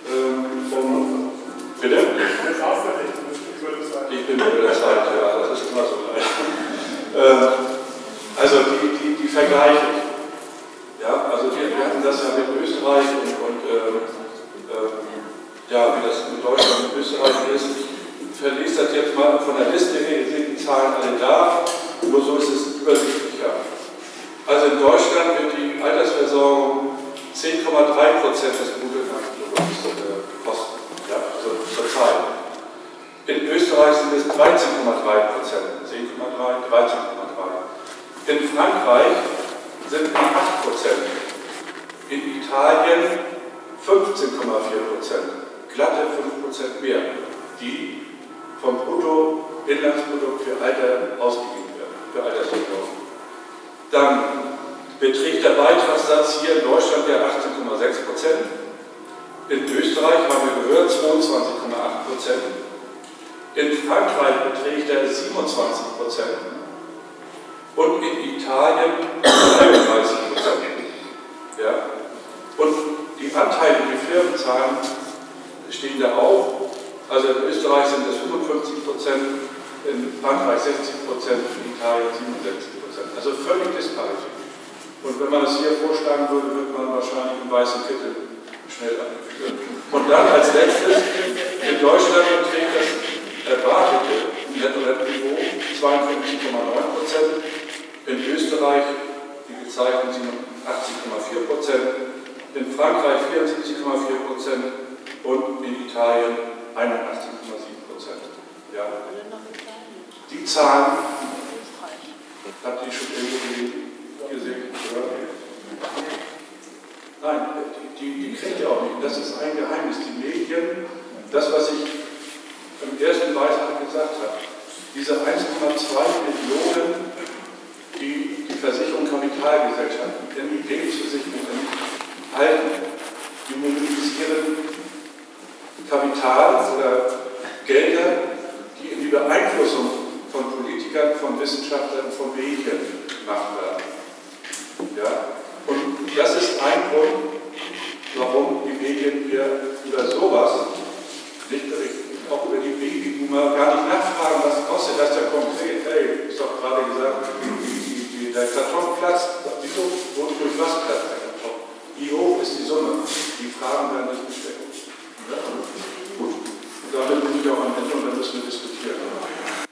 ähm, um Bitte? Ich bin über der Zeit, ja, das ist immer so leicht. Ähm, also die, die, die Vergleiche. Ja, also wir, wir hatten das ja mit Österreich und, und ähm, ähm, ja, wie das mit Deutschland und Österreich ist. Ich verlese das jetzt mal von der Liste her, ihr seht die Zahlen alle da, nur so ist es übersichtlicher. Also in Deutschland wird die Altersversorgung 10,3 Prozent des Bruttoinlandsprodukts äh, kosten. Zurzeit. In Österreich sind es 13,3 Prozent. 10,3, 13,3. In Frankreich sind es 8 Prozent. In Italien 15,4 Prozent. Glatte 5 Prozent mehr, die vom Bruttoinlandsprodukt für Alter ausgegeben werden, für Altersvorsorge. Dann beträgt der Beitragssatz hier in Deutschland ja 18,6 Prozent. In Österreich haben wir gehört 22,8 Prozent. In Frankreich beträgt er 27 Prozent. Und in Italien 33 Prozent. Ja. Und die Anteile, die Firmen zahlen, stehen da auch. Also in Österreich sind es 55 Prozent, in Frankreich 60 Prozent, in Italien 67 Prozent. Also völlig disparitiv. Und wenn man es hier vorschlagen würde, würde man wahrscheinlich einen weißen Kittel schnell einführen. Und dann als letztes, in Deutschland beträgt das erwartete Netto-Rentniveau 52,9 Prozent, in Österreich die gezeigten 87,4 Prozent, in Frankreich 74,4 Prozent und in Italien 81,7 Prozent. Ja. Die Zahlen, habt ihr schon irgendwo gesehen? Nein, die, die, die kriegt ihr auch nicht. Das ist ein Geheimnis. Die Medien, das, was ich im ersten Beitrag gesagt habe, diese 1,2 Millionen, die die Versicherung Kapitalgesellschaften, NIP zu sich halten, die mobilisieren Kapital oder Gelder, die in die Beeinflussung von Politikern, von Wissenschaftlern, von Medien gemacht werden. Ja? Und das ist ein Grund, warum die Medien hier über sowas nicht berichten. Auch über die Babyboomer gar nicht nachfragen, was kostet das da konkret. Hey, ist doch gerade gesagt, die, der Karton platzt. Wieso? Durch was platzt der Karton? Wie hoch ist die Summe? Die Fragen werden nicht gestellt. Ja? Gut. Und damit bin ich auch am Ende und dann müssen wir diskutieren.